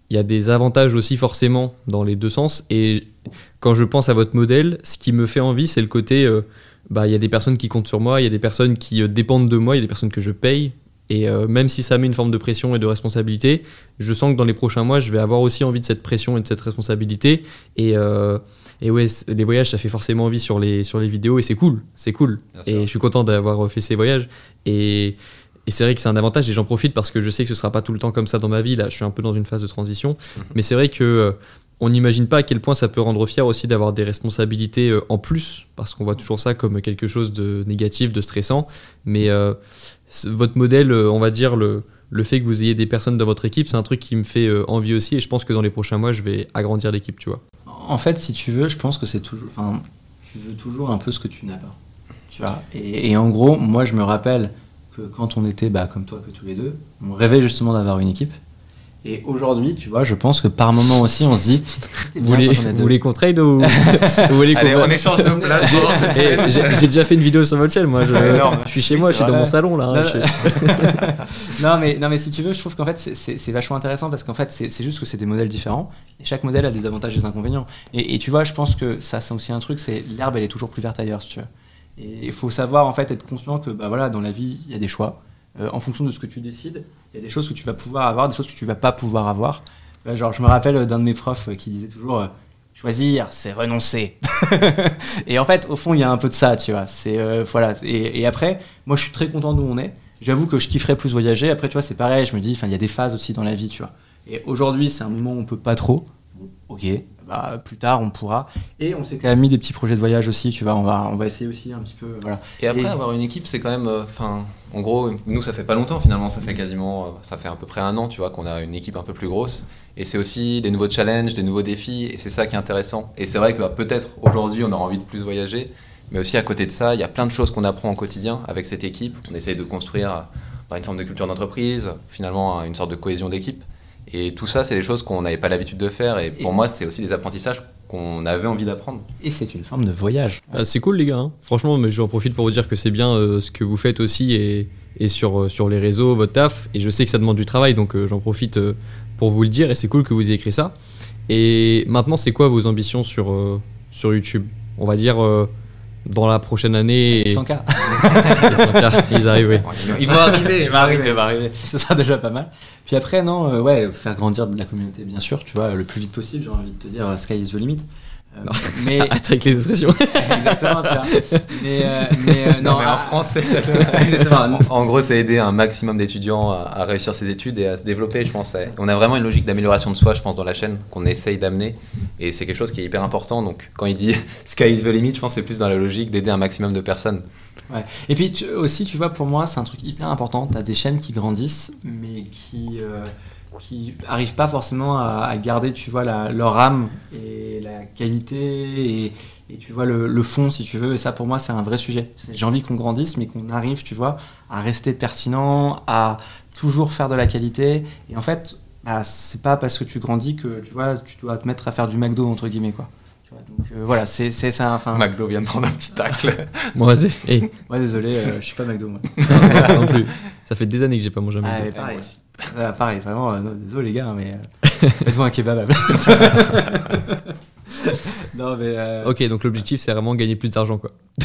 il y a des avantages aussi forcément dans les deux sens. Et quand je pense à votre modèle, ce qui me fait envie, c'est le côté euh, bah il y a des personnes qui comptent sur moi, il y a des personnes qui euh, dépendent de moi, il y a des personnes que je paye. Et même si ça met une forme de pression et de responsabilité, je sens que dans les prochains mois, je vais avoir aussi envie de cette pression et de cette responsabilité. Et, et ouais, les voyages, ça fait forcément envie sur les, sur les vidéos et c'est cool, c'est cool. Bien sûr. Et je suis content d'avoir fait ces voyages. Et, et c'est vrai que c'est un avantage et j'en profite parce que je sais que ce sera pas tout le temps comme ça dans ma vie. Là, je suis un peu dans une phase de transition. Mhm. Mais c'est vrai que euh, on n'imagine pas à quel point ça peut rendre fier aussi d'avoir des responsabilités euh, en plus parce qu'on voit toujours ça comme quelque chose de négatif, de stressant. Mais euh, votre modèle, on va dire, le, le fait que vous ayez des personnes dans votre équipe, c'est un truc qui me fait envie aussi et je pense que dans les prochains mois, je vais agrandir l'équipe, tu vois. En fait, si tu veux, je pense que c'est toujours. Enfin, tu veux toujours un peu ce que tu n'as pas. Tu vois et, en gros, moi, je me rappelle que quand on était, bah, comme toi, que tous les deux, on rêvait justement d'avoir une équipe. Et aujourd'hui, tu vois, je pense que par moment aussi, on se dit. Vous bien voulez, vous voulez qu'on trade ou (laughs) vous voulez qu'on Allez, va- on échange nos places. J'ai j'ai déjà fait une vidéo sur votre chaîne, moi. Je, je suis chez Oui, moi, je suis dans mon salon là. hein, Non, je suis- (laughs) non, mais, non, mais si tu veux, je trouve qu'en fait, c'est- vachement intéressant parce qu'en fait, c'est c'est juste que c'est des modèles différents et chaque modèle a des avantages et des inconvénients. Et, et tu vois, je pense que ça, c'est aussi un truc c'est l'herbe, elle est toujours plus verte ailleurs, si tu veux. Et il faut savoir, en fait, être conscient que bah, voilà, dans la vie, il y a des choix. Euh, en fonction de ce que tu décides, il y a des choses que tu vas pouvoir avoir, des choses que tu vas pas pouvoir avoir. Euh, genre, je me rappelle d'un de mes profs euh, qui disait toujours. euh, Choisir, c'est renoncer. (laughs) et en fait, au fond, il y a un peu de ça, tu vois. C'est euh, voilà. Et, après, moi, je suis très content d'où on est. J'avoue que je kifferais plus voyager. Après, tu vois, c'est pareil. Je me dis, enfin, il y a des phases aussi dans la vie, tu vois. Et aujourd'hui, c'est un moment où on peut pas trop. Ok. Bah, plus tard, on pourra. Et on s'est quand même mis des petits projets de voyage aussi, tu vois. On va, on va essayer aussi un petit peu, voilà. Et après, Et- avoir une équipe, c'est quand même. euh, en gros, nous, ça fait pas longtemps finalement. Ça fait quasiment. euh, Ça fait à peu près un an, tu vois, qu'on a une équipe un peu plus grosse. Et c'est aussi des nouveaux challenges, des nouveaux défis. Et c'est ça qui est intéressant. Et c'est vrai que bah, peut-être aujourd'hui, on aura envie de plus voyager. Mais aussi à côté de ça, il y a plein de choses qu'on apprend au quotidien avec cette équipe. On essaye de construire euh, bah, une forme de culture d'entreprise, finalement une sorte de cohésion d'équipe. Et tout ça, c'est des choses qu'on n'avait pas l'habitude de faire. Et pour Et- moi, c'est aussi des apprentissages qu'on avait envie d'apprendre. Et c'est une forme de voyage. Ah, c'est cool les gars, hein. franchement, mais j'en profite pour vous dire que c'est bien euh, ce que vous faites aussi et, et sur, euh, sur les réseaux, votre taf. Et je sais que ça demande du travail, donc euh, j'en profite euh, pour vous le dire et c'est cool que vous ayez écrit ça. Et maintenant, c'est quoi vos ambitions sur, euh, sur YouTube? On va dire euh, dans la prochaine année. Et, 100K. (laughs) (laughs) les 100K, ils arrivent, oui. Ils vont arriver, Il va arriver, il va arriver. Ce sera déjà pas mal. Puis après, non, euh, ouais, faire grandir la communauté, bien sûr, tu vois, le plus vite possible, j'ai envie de te dire, euh, sky is the limit. Euh, (laughs) mais Arrête avec les expressions. (laughs) exactement, tu vois. Mais, euh, mais euh, non, Non, mais en ah, français, ça (laughs) Exactement. En gros, c'est aider un maximum d'étudiants à, à réussir ses études et à se développer, je pense. On a vraiment une logique d'amélioration de soi, je pense, dans la chaîne, qu'on essaye d'amener. Et c'est quelque chose qui est hyper important. Donc, quand il dit sky is the limit, je pense que c'est plus dans la logique d'aider un maximum de personnes. Ouais. Et puis tu- aussi, tu vois, pour moi, c'est un truc hyper important. Tu as des chaînes qui grandissent, mais qui euh, qui arrivent pas forcément à, à garder, tu vois, la- leur âme et la qualité et, et tu vois le, le fond, si tu veux. Et ça, pour moi, c'est un vrai sujet. J'ai envie qu'on grandisse, mais qu'on arrive, tu vois, à rester pertinent, à toujours faire de la qualité. Et en fait, bah, c'est pas parce que tu grandis que tu vois, tu dois te mettre à faire du McDo entre guillemets, quoi. Donc euh, voilà, c'est c'est ça. Enfin, McDo vient de prendre un petit tacle. (laughs) Bon, vas-y. Hey, ouais, désolé, euh, je suis pas McDo. Moi. (laughs) non plus. Ça fait des années que j'ai pas mangé un Ah, McDo. mais pareil. moi aussi. Ah, pareil, vraiment, euh, non, désolé les gars, mais euh, (laughs) faites-vous un kebab. à (laughs) non, mais. euh, Ok, donc l'objectif c'est vraiment gagner plus d'argent quoi. (laughs)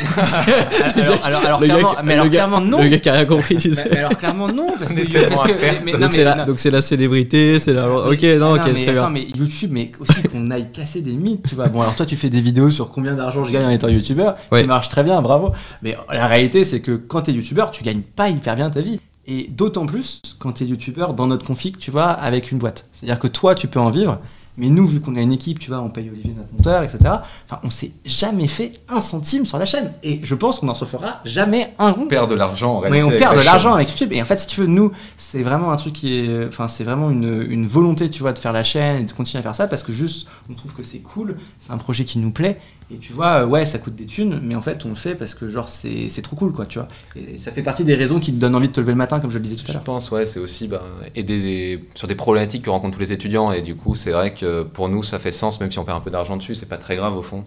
alors, alors, alors, Le gars clairement, mais alors le gars- clairement, non. Le gars qui a rien compris, tu Mais, sais. mais alors clairement non parce On que, est tellement parce que- à perte. mais- mais non, donc mais- c'est la, non. donc c'est la célébrité, c'est la. Ok, Mais- non, ok, mais c'est très attends, bien. mais YouTube, mais aussi qu'on aille casser des mythes, tu vois. Bon, alors toi, tu fais des vidéos sur combien d'argent je gagne en étant youtubeur, Ouais. qui marche très bien, bravo. Mais la réalité, c'est que quand t'es youtubeur, tu gagnes pas hyper bien ta vie. Et d'autant plus quand t'es youtubeur dans notre config, tu vois, avec une boîte. C'est-à-dire que toi, tu peux en vivre. Mais nous, vu qu'on a une équipe, tu vois, on paye Olivier, notre monteur, etc. Enfin, on s'est jamais fait un centime sur la chaîne. Et je pense qu'on n'en se fera jamais un rond. On perd de l'argent en Mais réalité. on avec perd la de l'argent avec YouTube. Et en fait, si tu veux, nous, c'est vraiment un truc qui est. Enfin, c'est vraiment une, une volonté, tu vois, de faire la chaîne et de continuer à faire ça parce que juste, on trouve que c'est cool, c'est un projet qui nous plaît. Et tu vois, euh, ouais, ça coûte des thunes, mais en fait, on le fait parce que, genre, c'est c'est trop cool, quoi, tu vois. Et ça fait partie des raisons qui te donnent envie de te lever le matin, comme je le disais tout à Je l'heure. pense, ouais, c'est aussi ben, aider des- sur des problématiques que rencontrent tous les étudiants. Et du coup, c'est vrai que pour nous, ça fait sens, même si on perd un peu d'argent dessus, c'est pas très grave au fond.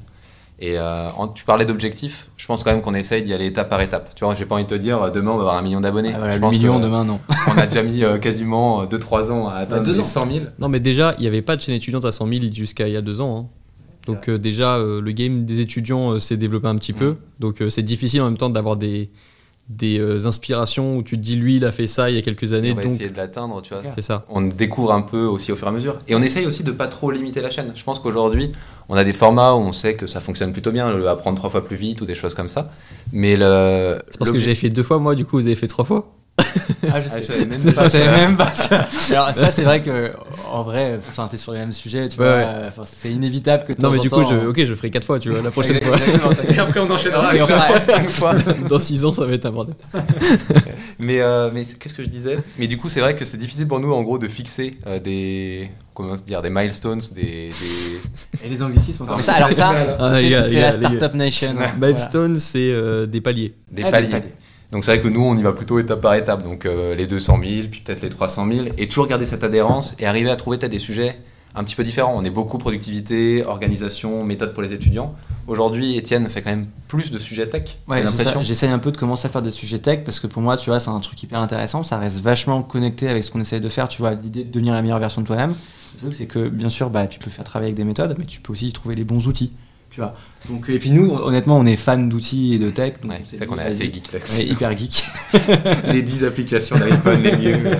Et euh, en- tu parlais d'objectifs, je pense quand même qu'on essaye d'y aller étape par étape. Tu vois, j'ai pas envie de te dire euh, demain on va avoir un million d'abonnés. Ah, voilà, je pense million que, demain, non. (laughs) On a déjà mis euh, quasiment 2-3 ans à atteindre deux les ans. 100 000. Non, mais déjà, il n'y avait pas de chaîne étudiante à 100 000 jusqu'à il y a deux ans. hein. Donc euh, déjà, euh, le game des étudiants euh, s'est développé un petit peu. Donc c'est difficile en même temps d'avoir des, des inspirations où tu te dis, lui, il a fait ça il y a quelques années, on va donc essayer de l'atteindre, tu vois. c'est ça. on découvre un peu aussi au fur et à mesure. Et on essaye aussi de pas trop limiter la chaîne. Je pense qu'aujourd'hui, on a des formats où on sait que ça fonctionne plutôt bien, le apprendre trois fois plus vite ou des choses comme ça. Mais le. C'est parce que j'ai fait deux fois, moi, du coup, vous avez fait trois fois? Ah, je Ah, je sais. savais même Je pas (laughs) savais ça. même pas ça. Alors ça c'est vrai que en vrai, enfin t'es sur les mêmes sujets, tu Ouais, vois. ouais. enfin, c'est inévitable que Non, mais du coup, je, on- ok, je ferai quatre fois, tu vois, la prochaine fois. Et après, on enchaînera Et avec on la fera- fois de cinq fois. Dans six ans, ça va être un bordel. (laughs) Mais, euh, mais qu'est-ce que je disais? Mais du coup, c'est vrai que c'est difficile pour nous, en gros, de fixer euh, des. Comment dire Des milestones, des. des- (laughs) Et les anglicismes encore. Non, Mais ça, alors ça, Ah, c'est la. Startup Nation. Milestone, c'est euh, des paliers. des Ah, paliers. Donc c'est vrai que nous, on y va plutôt étape par étape. Donc euh, les 200 000, puis peut-être les 300 000. Et toujours garder cette adhérence et arriver à trouver peut-être des sujets un petit peu différents. On est beaucoup productivité, organisation, méthode pour les étudiants. Aujourd'hui, Étienne fait quand même plus de sujets tech. Ouais, j'essaye un peu de commencer à faire des sujets tech parce que pour moi, tu vois, c'est un truc hyper intéressant. Ça reste vachement connecté avec ce qu'on essaye de faire. Tu vois, l'idée de devenir la meilleure version de toi-même. Le truc, c'est que bien sûr, bah, tu peux faire travailler avec des méthodes, mais tu peux aussi y trouver les bons outils. Tu vois. Donc, et puis nous, honnêtement, on est fans d'outils et de tech. Ouais, c'est vrai dit, qu'on est assez geek On est là-dessus. hyper geek. (laughs) les 10 applications d'iPhone les mieux. euh,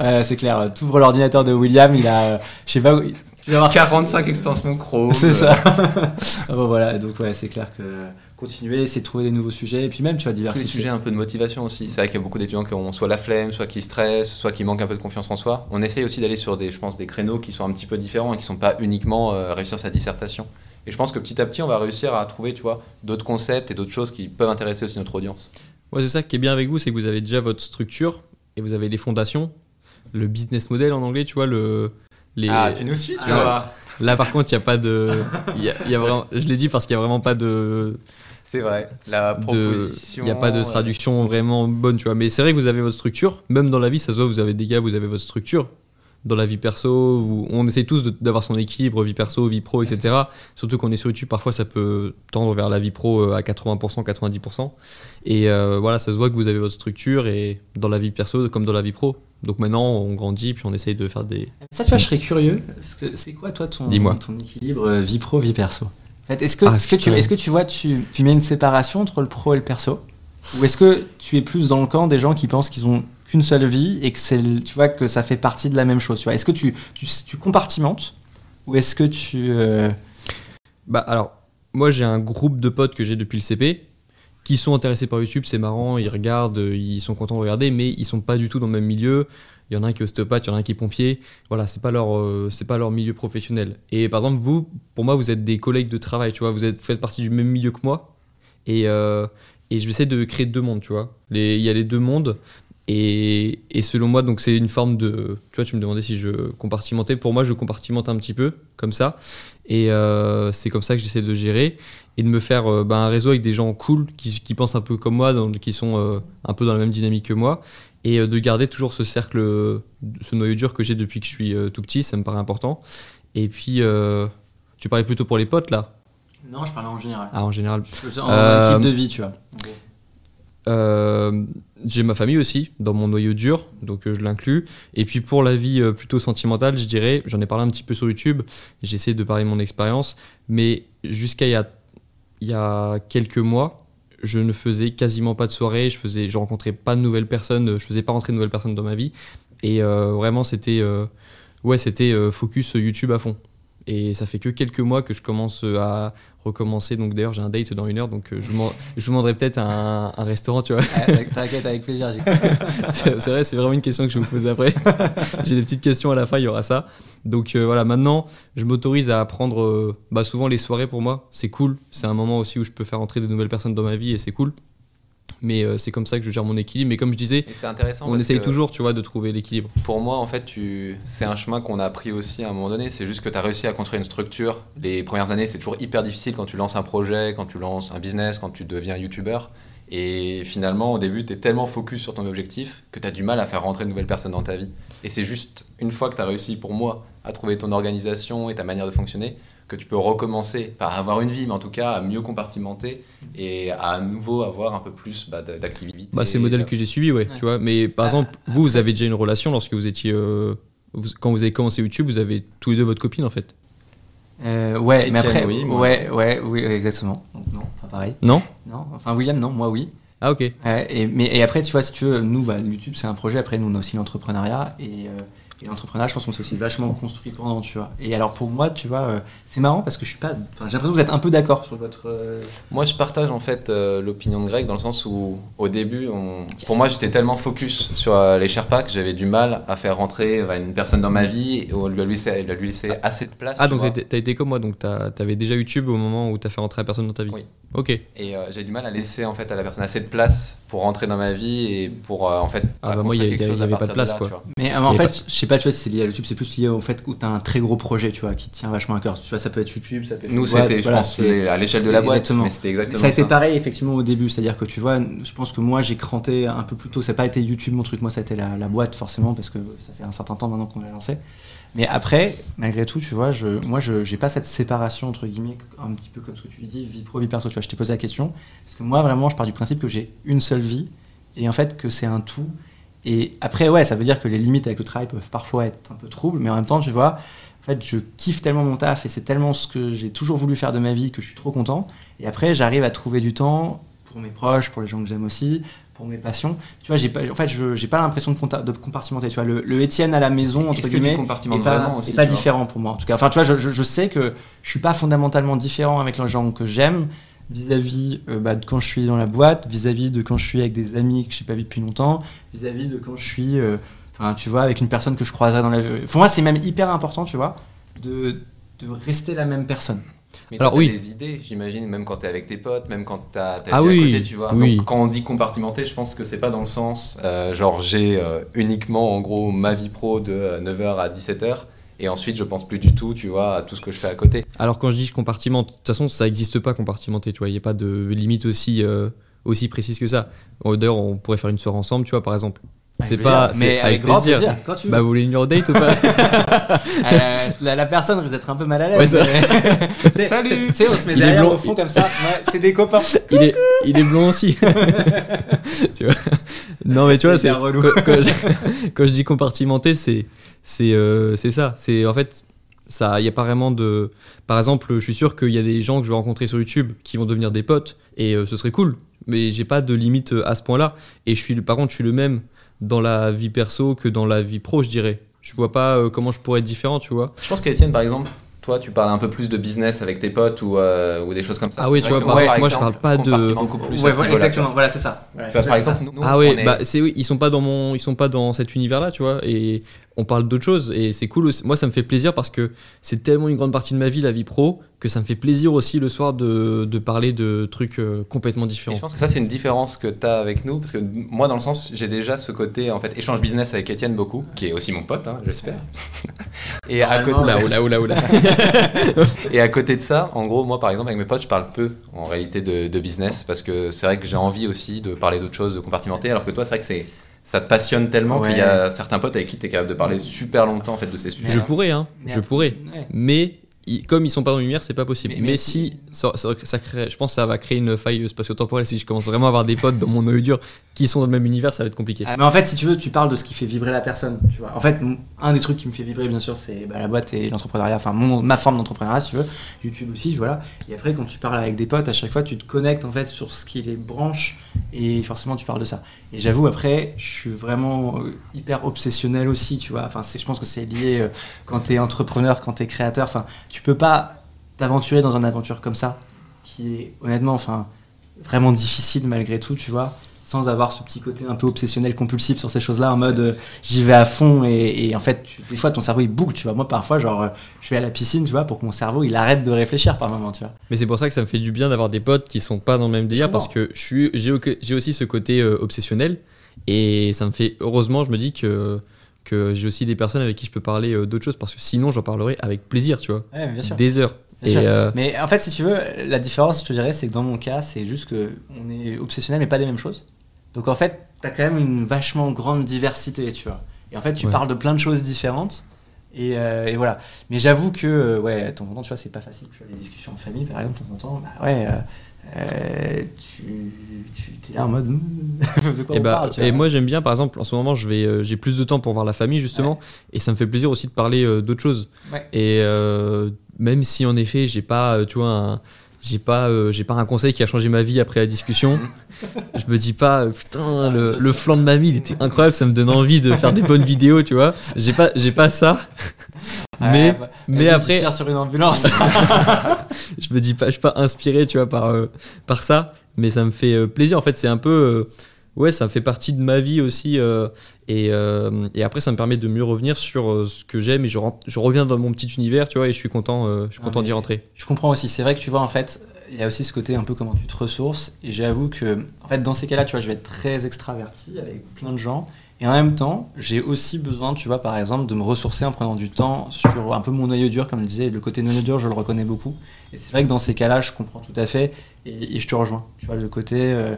Euh, c'est clair. Tu ouvres l'ordinateur de William, il a, euh, je sais pas, où- tu vas voir 45 extensions Chrome. C'est euh, ça. (laughs) ah bon, voilà, donc ouais, c'est clair que continuer, essayer de trouver des nouveaux sujets et puis même, tu les diversifier. sujets un peu de motivation aussi. C'est vrai qu'il y a beaucoup d'étudiants qui ont soit la flemme, soit qui stressent, soit qui manquent un peu de confiance en soi. On essaye aussi d'aller sur des, je pense, des créneaux qui sont un petit peu différents et qui sont pas uniquement euh, réussir sa dissertation. Et je pense que petit à petit, on va réussir à trouver, tu vois, d'autres concepts et d'autres choses qui peuvent intéresser aussi notre audience. Ouais, c'est ça qui est bien avec vous, c'est que vous avez déjà votre structure et vous avez les fondations, le business model en anglais, tu vois, le. Les... Ah, tu nous suis, tu Ah. vois. Là, par contre, il n'y a pas de. il y a- y a vraiment... Je l'ai dit parce qu'il n'y a vraiment pas de. C'est vrai. La proposition. Il n'y a pas de euh, traduction vraiment bonne, tu vois. Mais c'est vrai que vous avez votre structure. Même dans la vie, ça se voit, vous avez des gars, vous avez votre structure. Dans la vie perso, vous- on essaie tous d'avoir son équilibre, vie perso, vie pro, etc. Surtout qu'on est sur YouTube, parfois ça peut tendre vers la vie pro euh, à 80%, 90%. Et euh, voilà, ça se voit que vous avez votre structure et dans la vie perso comme dans la vie pro. Donc maintenant, on grandit, puis on essaye de faire des. Ça, tu vois, je serais curieux. C'est quoi, toi, ton, équilibre vie pro, vie perso? Fait, est-ce que, Ah, est-ce que, tu, putain. est-ce que tu vois, tu, tu mets une séparation entre le pro et le perso Ou est-ce que tu es plus dans le camp des gens qui pensent qu'ils ont qu'une seule vie et que tu vois, que ça fait partie de la même chose tu vois? Est-ce que tu, tu, tu compartimentes Ou est-ce que tu. euh, Bah alors, moi j'ai un groupe de potes que j'ai depuis le CP qui sont intéressés par YouTube, c'est marrant, ils regardent, ils sont contents de regarder, mais ils sont pas du tout dans le même milieu. Il y en a un qui est ostéopathe, il y en a un qui est pompier. Voilà, c'est pas leur, euh, c'est pas leur milieu professionnel. Et par exemple, vous, pour moi, vous êtes des collègues de travail, tu vois, vous êtes, faites partie du même milieu que moi. Et, euh, et je vais essayer de créer deux mondes, tu vois. Il y a les deux mondes. Et, et selon moi, donc c'est une forme de. Tu vois, tu me demandais si je compartimentais. Pour moi, je compartimente un petit peu, comme ça. Et euh, c'est comme ça que j'essaie de gérer et de me faire euh, bah, un réseau avec des gens cool qui, pensent un peu comme moi, qui sont un peu dans la même dynamique que moi. Et euh, de garder toujours ce cercle, euh, ce noyau dur que j'ai depuis que je suis euh, tout petit, ça me paraît important. Et puis, tu parlais plutôt pour les potes là Non, je parlais en général. Ah, en général. En Euh, équipe de vie, tu vois. Euh, j'ai ma famille aussi dans mon noyau dur, donc euh, je l'inclus. Et puis pour la vie euh, plutôt sentimentale, je dirais, j'en ai parlé un petit peu sur YouTube, j'essaie de parler de mon expérience, mais jusqu'à il y a, il y a quelques mois, je ne faisais quasiment pas de soirée, je faisais, je rencontrais pas de nouvelles personnes, je faisais pas rentrer de nouvelles personnes dans ma vie, et euh, vraiment c'était, euh, ouais, c'était euh, focus YouTube à fond. Et ça fait que quelques mois que je commence euh, à recommencer. Donc d'ailleurs, j'ai un date dans une heure, donc euh, je vous, je vous demanderai peut-être un, un restaurant, tu vois. T'inquiète, avec plaisir. (laughs) c'est vrai, c'est vraiment une question que je vais vous poser après. (laughs) J'ai des petites questions à la fin, il y aura ça. Donc euh, voilà, maintenant, je m'autorise à prendre euh, bah, souvent les soirées pour moi. C'est cool. C'est un moment aussi où je peux faire entrer de nouvelles personnes dans ma vie et c'est cool. Mais euh, c'est comme ça que je gère mon équilibre. Mais comme je disais, intéressant. on essaye toujours, tu vois, de trouver l'équilibre. Pour moi, en fait, tu... c'est un chemin qu'on a appris aussi à un moment donné. C'est juste que tu as réussi à construire une structure. Les premières années, c'est toujours hyper difficile quand tu lances un projet, quand tu lances un business, quand tu deviens youtubeur. Et finalement, au début, tu es tellement focus sur ton objectif que tu as du mal à faire rentrer de nouvelles personnes dans ta vie. Et c'est juste une fois que tu as réussi, pour moi, à trouver ton organisation et ta manière de fonctionner, que tu peux recommencer par avoir une vie, mais en tout cas à mieux compartimenter et à, à nouveau avoir un peu plus bah, d'activité. Bah, c'est le modèle que j'ai suivi, ouais, tu vois. Mais par exemple, vous, vous avez déjà une relation lorsque vous étiez. euh, vous- quand vous avez commencé YouTube, vous avez tous les deux votre copine en fait. Euh, ouais, mais après, oui, moi. ouais, ouais, oui, exactement. Donc, non, pas pareil. Non? Non, enfin William, non, moi oui. Ah, ok. Ouais, et, mais, et après, tu vois, si tu veux, nous, bah, YouTube, c'est un projet. Après, nous, on a aussi l'entrepreneuriat. Et, euh, et l'entrepreneuriat, je pense qu'on s'est aussi vachement construit pendant, tu vois. Et alors, pour moi, tu vois, euh, c'est marrant parce que je suis pas. J'ai l'impression que vous êtes un peu d'accord sur votre. euh, Moi, je partage en fait euh, l'opinion de Greg dans le sens où, au début, on- pour moi, j'étais tellement focus sur euh, les Sherpas que j'avais du mal à faire rentrer euh, une personne dans ma vie et on lui a laissé, lui a laissé assez de place. Ah, tu donc t'as été comme moi, donc t'avais déjà YouTube au moment où t'as fait rentrer la personne dans ta vie. Oui. Ok. Et euh, j'ai du mal à laisser en fait à la personne assez de place pour rentrer dans ma vie et pour euh, en fait. Ah, bah, moi, il y a- quelque il y chose à avait pas de place, là, quoi. Mais euh, en fait, je sais pas, tu vois, si c'est lié à YouTube, c'est plus lié au fait où tu as un très gros projet, tu vois, qui tient vachement à cœur. Tu vois, ça peut être YouTube, ça peut être. Nous, c'était, je voilà, pense, à l'échelle de la boîte, Exactement. mais c'était exactement ça a été ça. pareil effectivement au début, c'est-à-dire que tu vois, je pense que moi j'ai cranté un peu plus tôt, ça n'a pas été YouTube mon truc, moi ça a été la, la boîte forcément parce que ça fait un certain temps maintenant qu'on l'a lancé. Mais après, malgré tout, tu vois, je, moi je j'ai pas cette séparation entre guillemets, un petit peu comme ce que tu dis, vie pro, vie perso, tu vois, je t'ai posé la question, parce que moi vraiment je pars du principe que j'ai une seule vie et en fait que c'est un tout. Et après, ouais, ça veut dire que les limites avec le travail peuvent parfois être un peu troubles, mais en même temps, tu vois, en fait, je kiffe tellement mon taf et c'est tellement ce que j'ai toujours voulu faire de ma vie que je suis trop content. Et après, j'arrive à trouver du temps pour mes proches, pour les gens que j'aime aussi, pour mes passions. Tu vois, j'ai pas, en fait, je j'ai pas l'impression de, compartimenter. Tu vois, le, le Étienne à la maison entre guillemets compartimentes est pas, aussi, est pas différent pour moi. En tout cas, enfin, tu vois, je, je- je sais que je suis pas fondamentalement différent avec les gens que j'aime vis-à-vis euh, bah, de quand je suis dans la boîte, vis-à-vis de quand je suis avec des amis que j'ai pas vu depuis longtemps, vis-à-vis de quand je suis, euh, enfin, tu vois, avec une personne que je croiserai dans la. Pour moi, c'est même hyper important, tu vois, de de rester la même personne. Mais Alors, Alors oui. des idées, j'imagine, même quand t'es avec tes potes, même quand t'as t'as Ah été oui, à côté, tu vois. oui. Donc, quand on dit compartimenter, je pense que c'est pas dans le sens, euh, genre j'ai euh, uniquement en gros ma vie pro de 9h à 17h et ensuite je pense plus du tout, tu vois, à tout ce que je fais à côté. Alors quand je dis compartiment, de toute façon, ça n'existe pas compartimenté, tu vois. Il n'y a pas de limite aussi, euh, aussi précise que ça. D'ailleurs, on pourrait faire une soirée ensemble, tu vois, par exemple. C'est Avec pas. mais avec, grand plaisir. Quand tu veux. Bah, vous voulez une date ou pas (laughs) (laughs) Euh, la, la personne risque d'être un peu mal à l'aise. Ouais, (laughs) Salut. Tu sais, on se met Il est derrière blond. au fond comme ça. Ouais, c'est des copains. il, est, il est blond aussi. tu vois Non, mais tu vois, C'est relou. quand, quand je, quand je dis compartimenté, c'est c'est euh, c'est ça. C'est en fait ça. Il y a pas vraiment de. Par exemple, je suis sûr qu'il y a des gens que je vais rencontrer sur YouTube qui vont devenir des potes et euh, ce serait cool. Mais j'ai pas de limite à ce point-là. Et je suis, par contre, je suis le même dans la vie perso que dans la vie pro, je dirais. Je vois pas euh, comment je pourrais être différent, tu vois. Je pense qu'Étienne, par exemple, toi, tu parles un peu plus de business avec tes potes ou, euh, ou des choses comme ça. Ah oui, tu vois, par- par moi, je parle pas de- beaucoup plus Ouais, voilà, exactement. Voilà, c'est ça. Voilà, vois. c'est Par exemple, ça. nous, Ah on oui, est- bah c'est oui, ils sont pas dans mon, ils sont pas dans cet univers-là, tu vois, et on parle d'autres choses et c'est cool. aussi. Moi, ça me fait plaisir parce que c'est tellement une grande partie de ma vie, la vie pro, que ça me fait plaisir aussi le soir de, de parler de trucs euh, complètement Et différents. je pense que ça, c'est une différence que tu as avec nous, parce que moi, dans le sens, j'ai déjà ce côté, en fait, échange business avec Étienne beaucoup, qui est aussi mon pote, hein, j'espère. (laughs) Et à, côté, Normalement, Oula, oula, oula, oula. et à côté de ça, en gros, moi, par exemple, avec mes potes, je parle peu, en réalité, de, de business, parce que c'est vrai que j'ai envie aussi de parler d'autres choses, de compartimenter, alors que toi, c'est vrai que c'est ça te passionne tellement Ouais. qu'il y a certains potes avec qui tu es capable de parler super longtemps en fait de ces sujets. Je pourrais, hein, je pourrais, ouais. mais ils- comme ils sont pas dans la lumière, c'est pas possible. Mais- Mais, mais si, ça, ça- ça crée, je pense que ça va créer une faille spatio-temporelle. Si je commence vraiment à avoir des potes dans mon noyau dur qui sont dans le même univers, ça va être compliqué. Ah, mais en fait, si tu veux, tu parles de ce qui fait vibrer la personne. Tu vois. En fait, un des trucs qui me fait vibrer, bien sûr, c'est bah, la boîte et l'entrepreneuriat. Enfin, mon- ma forme d'entrepreneuriat, si tu veux. YouTube aussi, voilà. Et après, quand tu parles avec des potes, à chaque fois, tu te connectes en fait sur ce qui les branche et forcément, tu parles de ça. Et j'avoue, après, je suis vraiment euh, hyper obsessionnel aussi, tu vois. Enfin, je pense que c'est lié euh, quand tu es entrepreneur, quand tu es créateur. Enfin, tu peux pas t'aventurer dans une aventure comme ça, qui est honnêtement, enfin, vraiment difficile malgré tout, tu vois, sans avoir ce petit côté un peu obsessionnel, compulsif sur ces choses-là, en mode euh, j'y vais à fond et, et en fait, tu- des fois ton cerveau il boucle, tu vois. Moi, parfois, genre, euh, je vais à la piscine, tu vois, pour que mon cerveau il arrête de réfléchir par moment, tu vois. Mais c'est pour ça que ça me fait du bien d'avoir des potes qui sont pas dans le même délire parce que je suis, j'ai aussi ce côté euh, obsessionnel et ça me fait heureusement je me dis que que j'ai aussi des personnes avec qui je peux parler euh, d'autres choses parce que sinon j'en parlerai avec plaisir, tu vois, Ouais, bien sûr. des heures. Bien et sûr. euh, Mais en fait, si tu veux, la différence, je te dirais, c'est que dans mon cas, c'est juste que on est obsessionnel, mais pas des mêmes choses. Donc en fait, t'as quand même une vachement grande diversité, tu vois. Et en fait, tu Ouais. parles de plein de choses différentes. Et, euh, et voilà. Mais j'avoue que, ouais, de temps tu vois, c'est pas facile. Tu vois, les discussions en famille, par exemple, de temps bah ouais, euh, euh, tu, tu es là en mode, (laughs) de quoi Et, on bah, parle, tu et vois. moi j'aime bien par exemple en ce moment je vais euh, j'ai plus de temps pour voir la famille justement et ça me fait plaisir aussi de parler euh, d'autres choses Ouais. et euh, même si en effet j'ai pas euh, tu vois un- j'ai pas euh, j'ai pas un conseil qui a changé ma vie après la discussion. Je me dis pas putain le, le flanc de mamie il était incroyable ça me donne envie de faire des bonnes vidéos tu vois. J'ai pas j'ai pas ça. Ouais, mais bah, mais tu après tires sur une ambulance. (laughs) je me dis pas je suis pas inspiré tu vois par euh, par ça. Mais ça me fait euh, plaisir. En fait c'est un peu euh, ouais ça fait partie de ma vie aussi et, euh, et après ça me permet de mieux revenir sur euh, ce que j'aime et je, rentre- je reviens dans mon petit univers tu vois et je suis content euh, je suis content d'y rentrer Je comprends aussi. C'est vrai que tu vois, en fait, il y a aussi ce côté un peu comment tu te ressources. Et j'avoue que, en fait, dans ces cas-là, tu vois, je vais être très extraverti avec plein de gens. Et en même temps, j'ai aussi besoin, tu vois, par exemple, de me ressourcer en prenant du temps sur un peu mon noyau dur, comme je disais. Le côté noyau dur, je le reconnais beaucoup. Et c'est vrai que dans ces cas-là, je comprends tout à fait. Et, et je te rejoins. Tu vois, le côté. euh,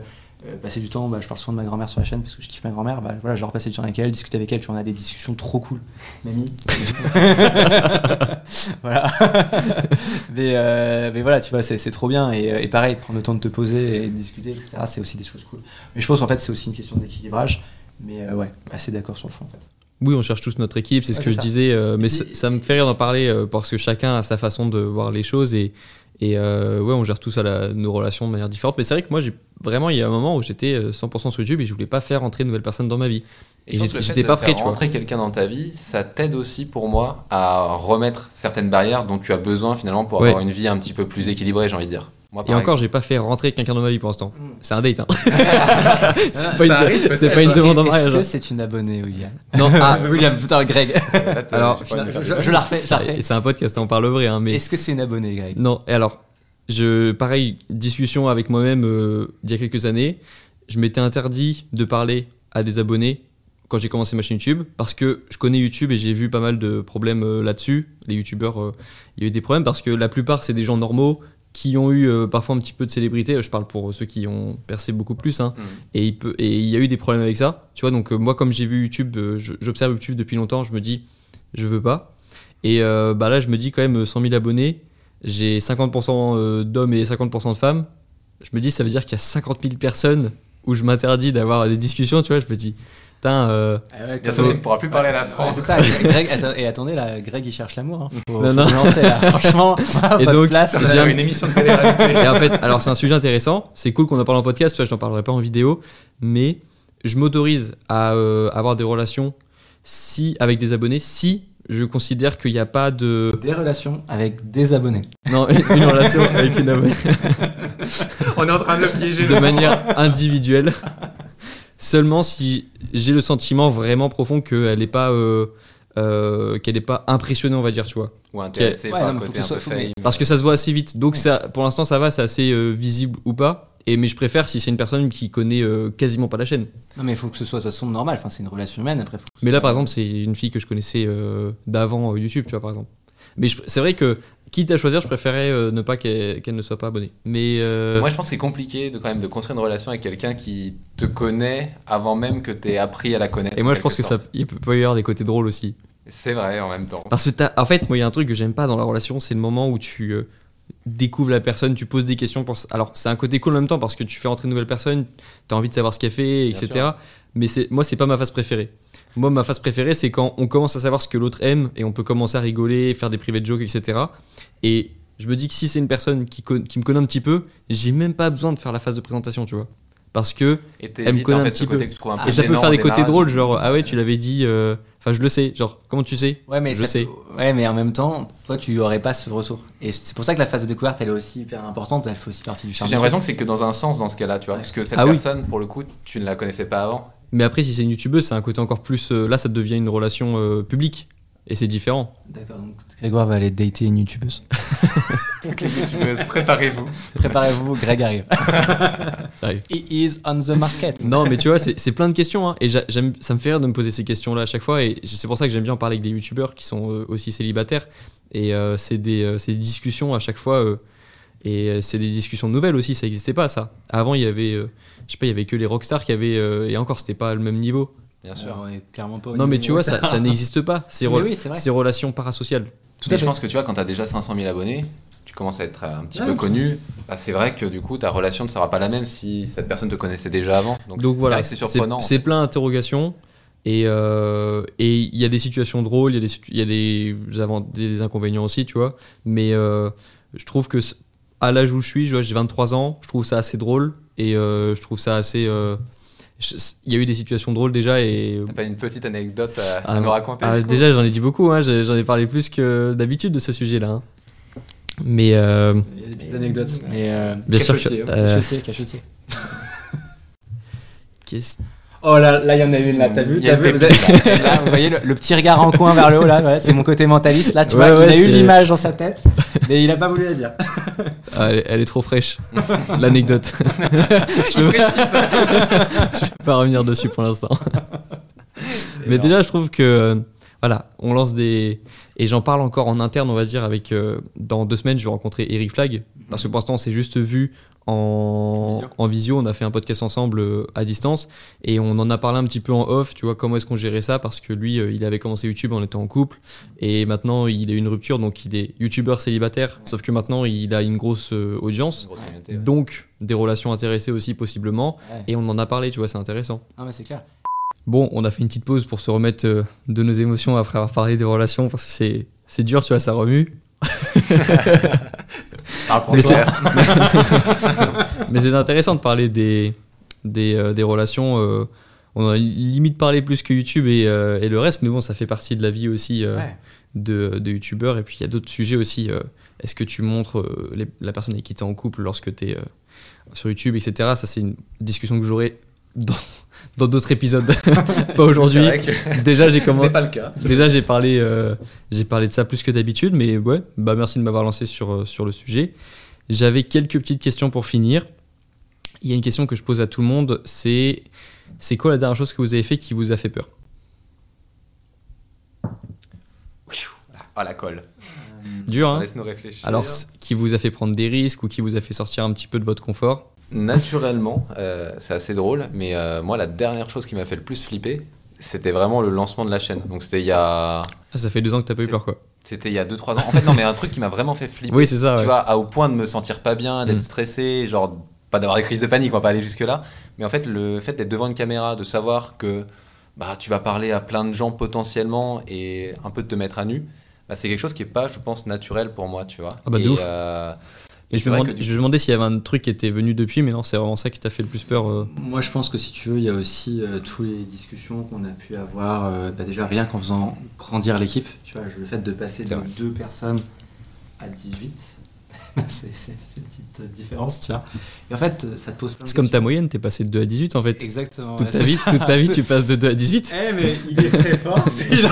euh, passer du temps, bah, je parle souvent de ma grand-mère sur la chaîne parce que je kiffe ma grand-mère. Bah, voilà, je leur passer du temps avec elle, discuter avec elle, puis on a des discussions trop cool. Mamie. (laughs) voilà. (laughs) mais, euh, mais voilà, tu vois, c'est trop bien. Et, euh, et pareil, prendre le temps de te poser et de discuter, etc., c'est aussi des choses cool. Mais je pense en fait, c'est aussi une question d'équilibrage. Mais euh, ouais, assez d'accord sur le fond. En fait. oui on cherche tous notre équipe c'est ce Ouais, que je ça. disais mais ça, ça me fait rire d'en parler parce que chacun a sa façon de voir les choses et et euh, ouais on gère tous à la, nos relations de manière différente mais c'est vrai que moi j'ai vraiment il y a un moment où j'étais euh, 100% sur YouTube et je voulais pas faire entrer de nouvelles personnes dans ma vie Et et j'étais pas prêt tu vois rentrer quelqu'un dans ta vie, ça t'aide aussi pour moi à remettre certaines barrières dont tu as besoin finalement pour Ouais. avoir une vie un petit peu plus équilibrée, j'ai envie de dire. Moi, Et encore, j'ai pas fait rentrer quelqu'un dans ma vie pour l'instant. Mm. C'est un date. Hein. (laughs) c'est pas, une, pas demande en Est-ce mariage. que hein. c'est une abonnée, William (laughs) Non, ah, William, putain, Greg. exemple, (laughs) Alors, je, la refais. c'est un podcast, on parle vrai. Hein, mais Est-ce que c'est une abonnée, Greg non. Et alors, je, pareil, discussion avec moi-même euh, il y a quelques années. Je m'étais interdit de parler à des abonnés quand j'ai commencé ma chaîne YouTube parce que je connais YouTube et j'ai vu pas mal de problèmes euh, là-dessus. Les YouTubeurs, euh, il y a eu des problèmes parce que la plupart c'est des gens normaux qui ont eu euh, parfois un petit peu de célébrité. Je parle pour ceux qui ont percé beaucoup plus. Hein. Mm. Et il, peut, et il y a eu des problèmes avec ça. Tu vois, donc euh, moi, comme j'ai vu YouTube, euh, j'observe YouTube depuis longtemps, je me dis, je veux pas. Et euh, bah là, je me dis quand même 100 000 abonnés, j'ai 50% euh, d'hommes et 50% de femmes. Je me dis, ça veut dire qu'il y a 50 000 personnes où je m'interdis d'avoir des discussions, tu vois. Je me dis, putain, euh, Ah ouais, Bientôt, faut- tu ne pourras plus parler à la Ouais, France. c'est ça, Greg, atta- et attendez, là, Greg il cherche l'amour. Hein. Faut, Non, faut non. lancer, là. (laughs) Franchement, Et donc, place. Un- une émission de. Et en fait, alors c'est un sujet intéressant. C'est cool qu'on en parle en podcast. Tu vois, je n'en parlerai pas en vidéo, mais je m'autorise à euh, avoir des relations si avec des abonnés si je considère qu'il n'y a pas de Des relations avec des abonnés. non une (laughs) relation avec une abonnée On est en train de le piéger. de manière individuelle. Seulement si j'ai le sentiment vraiment profond qu'elle n'est pas euh, euh, qu'elle n'est pas impressionnée, on va dire, tu vois. Ou intéressé Ouais, par non, côté que un peu fame. Parce que ça se voit assez vite. Donc ça, pour l'instant, ça va, c'est assez euh, visible ou pas. Et mais je préfère si c'est une personne qui connaît euh, quasiment pas la chaîne. Non, mais il faut que ce soit de toute façon normal. Enfin, c'est une relation humaine. Après, faut Mais là, soit- par exemple, c'est une fille que je connaissais euh, d'avant euh, YouTube, tu vois, par exemple. Mais c'est vrai que, quitte à choisir, je préférais euh, ne pas qu'elle qu'elle ne soit pas abonnée. Mais euh, Moi, je pense que c'est compliqué de quand même de construire une relation avec quelqu'un qui te connaît avant même que tu aies appris à la connaître. et moi, je pense que quelque ça, il peut y avoir des côtés drôles aussi. C'est vrai en même temps. Parce que t'as- en fait, moi, il y a un truc que j'aime pas dans la relation, c'est le moment où tu euh, découvres la personne, tu poses des questions. Pour... Alors, c'est un côté cool en même temps parce que tu fais rentrer une nouvelle personne, tu as envie de savoir ce qu'elle fait, etc. Mais moi, c'est pas ma phase préférée. Moi, ma phase préférée, c'est quand on commence à savoir ce que l'autre aime et on peut commencer à rigoler, faire des private jokes, etc. Et je me dis que si c'est une personne qui, me connaît un petit peu, j'ai même pas besoin de faire la phase de présentation, tu vois. Parce que Et Elle me connaît en un petit peu. et ça peut faire des côtés drôles, genre ah ouais, tu l'avais dit. euh, Enfin, je le sais. Genre, comment tu sais? Ouais, mais Je ça- sais. Ouais, mais en même temps, toi, tu aurais pas ce retour. Et c'est pour ça que la phase de découverte, elle est aussi hyper importante. Elle fait aussi partie du charme. J'ai l'impression que c'est que dans un sens dans ce cas-là, tu vois. Ouais. Parce que cette Ah oui. personne, pour le coup, tu ne la connaissais pas avant. Mais après, si c'est une youtubeuse, c'est un côté encore plus. euh, là, ça devient une relation euh, publique. Et c'est différent. D'accord, donc Grégoire va aller dater une youtubeuse. (laughs) Donc les youtubeuses, préparez-vous. Préparez-vous, Greg (laughs) arrive. He is on the market. Non, mais tu vois, c'est plein de questions. hein. et j'aime, ça me fait rire de me poser ces questions-là à chaque fois. Et c'est pour ça que j'aime bien en parler avec des youtubeurs qui sont euh, aussi célibataires. Et euh, c'est des, euh, des discussions à chaque fois. euh, et euh, c'est des discussions nouvelles aussi. Ça n'existait pas, ça. Avant, il y avait. euh, je sais pas, il y avait que les rockstars qui avaient. euh, et encore, c'était pas le même niveau. Bien sûr. On est clairement pas au Non, mais tu vois, ça, ça n'existe pas. Ces, re- oui, relations parasociales. Tout à je fait. pense que tu vois, quand tu as déjà 500 000 abonnés, tu commences à être un petit peu connu. Bah, c'est vrai que du coup, ta relation ne sera pas la même si cette personne te connaissait déjà avant. Donc, Donc c'est voilà, vrai que c'est surprenant. c'est plein d'interrogations. Et euh, et il y a des situations drôles, il y a des, y a des, avant- des inconvénients aussi, tu vois. Mais euh, je trouve que à l'âge où je suis, je vois, j'ai 23 ans, je trouve ça assez drôle. Et euh, je trouve ça assez. euh, je- il y a eu des situations drôles déjà. Et T'as pas une petite anecdote à, à Ah, nous raconter ah, déjà, j'en ai dit beaucoup, hein, j'en ai parlé plus que d'habitude de ce sujet-là. hein. Mais euh, Il y a des petites anecdotes. Mais euh, bien sûr hein. euh, cachotier, cachotier. (laughs) qu'est-ce- Oh là, là, il y en a une là, t'as vu, t'as vu pépite, Là, (laughs) là, vous voyez le, le petit regard en coin vers le haut là, voilà, c'est mon côté mentaliste. Là, tu Ouais, vois, il a eu l'image dans sa tête, mais il a pas voulu la dire. (laughs) Ah, elle, est- elle est trop fraîche, (laughs) l'anecdote. je peux je peux pas revenir dessus pour l'instant. Mais déjà, je trouve que euh, voilà, on lance des et j'en parle encore en interne, on va dire avec euh, dans deux semaines, je vais rencontrer Eric Flag parce que pour l'instant, on s'est juste vu en, Visio. en visio. On a fait un podcast ensemble euh, à distance et on en a parlé un petit peu en off. Tu vois comment est-ce qu'on gérait ça parce que lui, euh, il avait commencé YouTube en étant en couple et maintenant il a eu une rupture, donc il est youtubeur célibataire. Sauf que maintenant, il a une grosse audience. Une grosse communauté, ouais. Donc, des relations intéressées aussi, possiblement. Ouais. Et on en a parlé, tu vois, c'est intéressant. Non, mais c'est clair. Bon, on a fait une petite pause pour se remettre euh, de nos émotions après avoir parlé des relations, parce que c'est, c'est dur, tu vois, ça remue. (laughs) Mais c'est intéressant de parler des, des, euh, des relations. euh, on a limite parlé plus que YouTube et, euh, et le reste, mais bon, ça fait partie de la vie aussi Ouais. de, de YouTubeurs. Et puis il y a d'autres sujets aussi. est-ce que tu montres les- la personne avec qui tu es en couple lorsque tu es sur YouTube, etc. Ça, c'est une discussion que j'aurai dans dans d'autres épisodes, (laughs) pas aujourd'hui. Que Déjà, j'ai ce commencé. n'est pas le cas. Déjà, j'ai parlé, euh, j'ai parlé de ça plus que d'habitude, mais ouais, bah merci de m'avoir lancé sur, euh, sur le sujet. J'avais quelques petites questions pour finir. Il y a une question que je pose à tout le monde, c'est c'est quoi la dernière chose que vous avez fait qui vous a fait peur? Ah, la colle. Dur, hein? Laisse-nous réfléchir. Alors, qui vous a fait prendre des risques ou qui vous a fait sortir un petit peu de votre confort? Naturellement, euh, c'est assez drôle, mais euh, moi, la dernière chose qui m'a fait le plus flipper, c'était vraiment le lancement de la chaîne. Donc, c'était il y a, Ah, Ça fait deux ans que t'as pas eu peur, quoi. c'était il y a 2-3 ans. En fait, non, mais un truc qui m'a vraiment fait flipper. Oui, c'est ça. tu ouais. vois, à- au point de me sentir pas bien, d'être Mm. stressé, genre pas d'avoir des crises de panique, on va pas aller jusque là. Mais en fait, le fait d'être devant une caméra, de savoir que bah, tu vas parler à plein de gens potentiellement et un peu de te mettre à nu, bah, c'est quelque chose qui est pas, je pense, naturel pour moi, tu vois. Ah bah, de et, ouf. euh, Et je me demandais, que du je me demandais s'il y avait un truc qui était venu depuis, mais non, c'est vraiment ça qui t'a fait le plus peur. euh. Moi, je pense que si tu veux, il y a aussi euh, toutes les discussions qu'on a pu avoir, euh, bah, déjà rien qu'en faisant grandir l'équipe. Tu vois, le fait de passer de vrai. deux personnes à 18, (laughs) c'est c'est une petite différence, tu vois. Et en fait, euh, ça te pose plein de C'est comme ta moyenne, t'es passé de 2 à 18 en fait. Exactement. Toute ouais, ta vie, toute ta vie, tu passes de 2 à 18. Eh, mais il est très fort, (laughs) celui-là.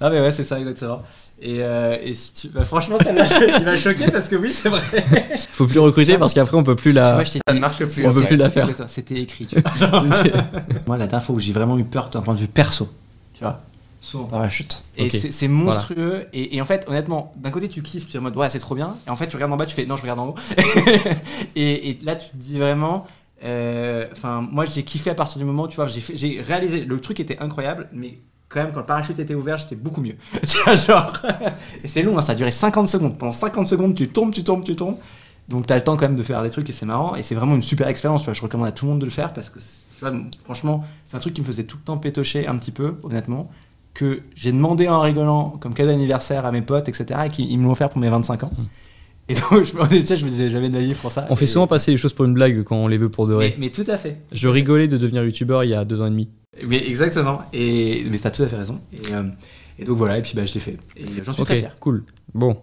non, mais ouais, c'est ça, exactement. Et, euh, et si tu. bah, franchement, ça m'a cho- il m'a choqué parce que oui, c'est vrai. (laughs) Faut plus recruter parce qu'après on peut plus Tu la. vois, je t'ai ça dit- ne marche plus, c'est- on peut c'est- plus la faire. C'était écrit, tu vois. Moi, la dernière fois où j'ai vraiment eu peur d'un point de vue perso, tu vois, saut en parachute. Et Ok. c'est- c'est monstrueux. Et, et en fait, honnêtement, d'un côté, tu kiffes, tu es en mode ouais, c'est trop bien. Et en fait, tu regardes en bas, tu fais non, je regarde en haut. (laughs) et, et là, tu te dis vraiment. euh, Enfin, moi, j'ai kiffé à partir du moment, tu vois, j'ai fait- j'ai réalisé. Le truc était incroyable, mais quand même, quand le parachute était ouvert, j'étais beaucoup mieux. (laughs) Tu vois, genre. (laughs) et c'est long, hein, ça a duré 50 secondes. Pendant 50 secondes, tu tombes, tu tombes, tu tombes. Donc t'as le temps quand même de faire des trucs et c'est marrant. Et c'est vraiment une super expérience. tu vois. Je recommande à tout le monde de le faire parce que, tu vois, franchement, c'est un truc qui me faisait tout le temps pétocher un petit peu, honnêtement. Que j'ai demandé en rigolant comme cadeau d'anniversaire à mes potes, etc. Et qu'ils ils me l'ont offert pour mes 25 ans. Et donc, je, me- tu sais, je me disais jamais de la vie pour ça. On fait souvent passer les choses pour une blague quand on les veut pour de vrai. mais, mais tout à fait. Je rigolais de devenir youtubeur il y a deux ans et demi. Mais exactement. Et mais t'as tout à fait raison. Et, euh, et donc voilà. Et puis bah je l'ai fait. Et j'en suis Ok, très fier. cool. Bon,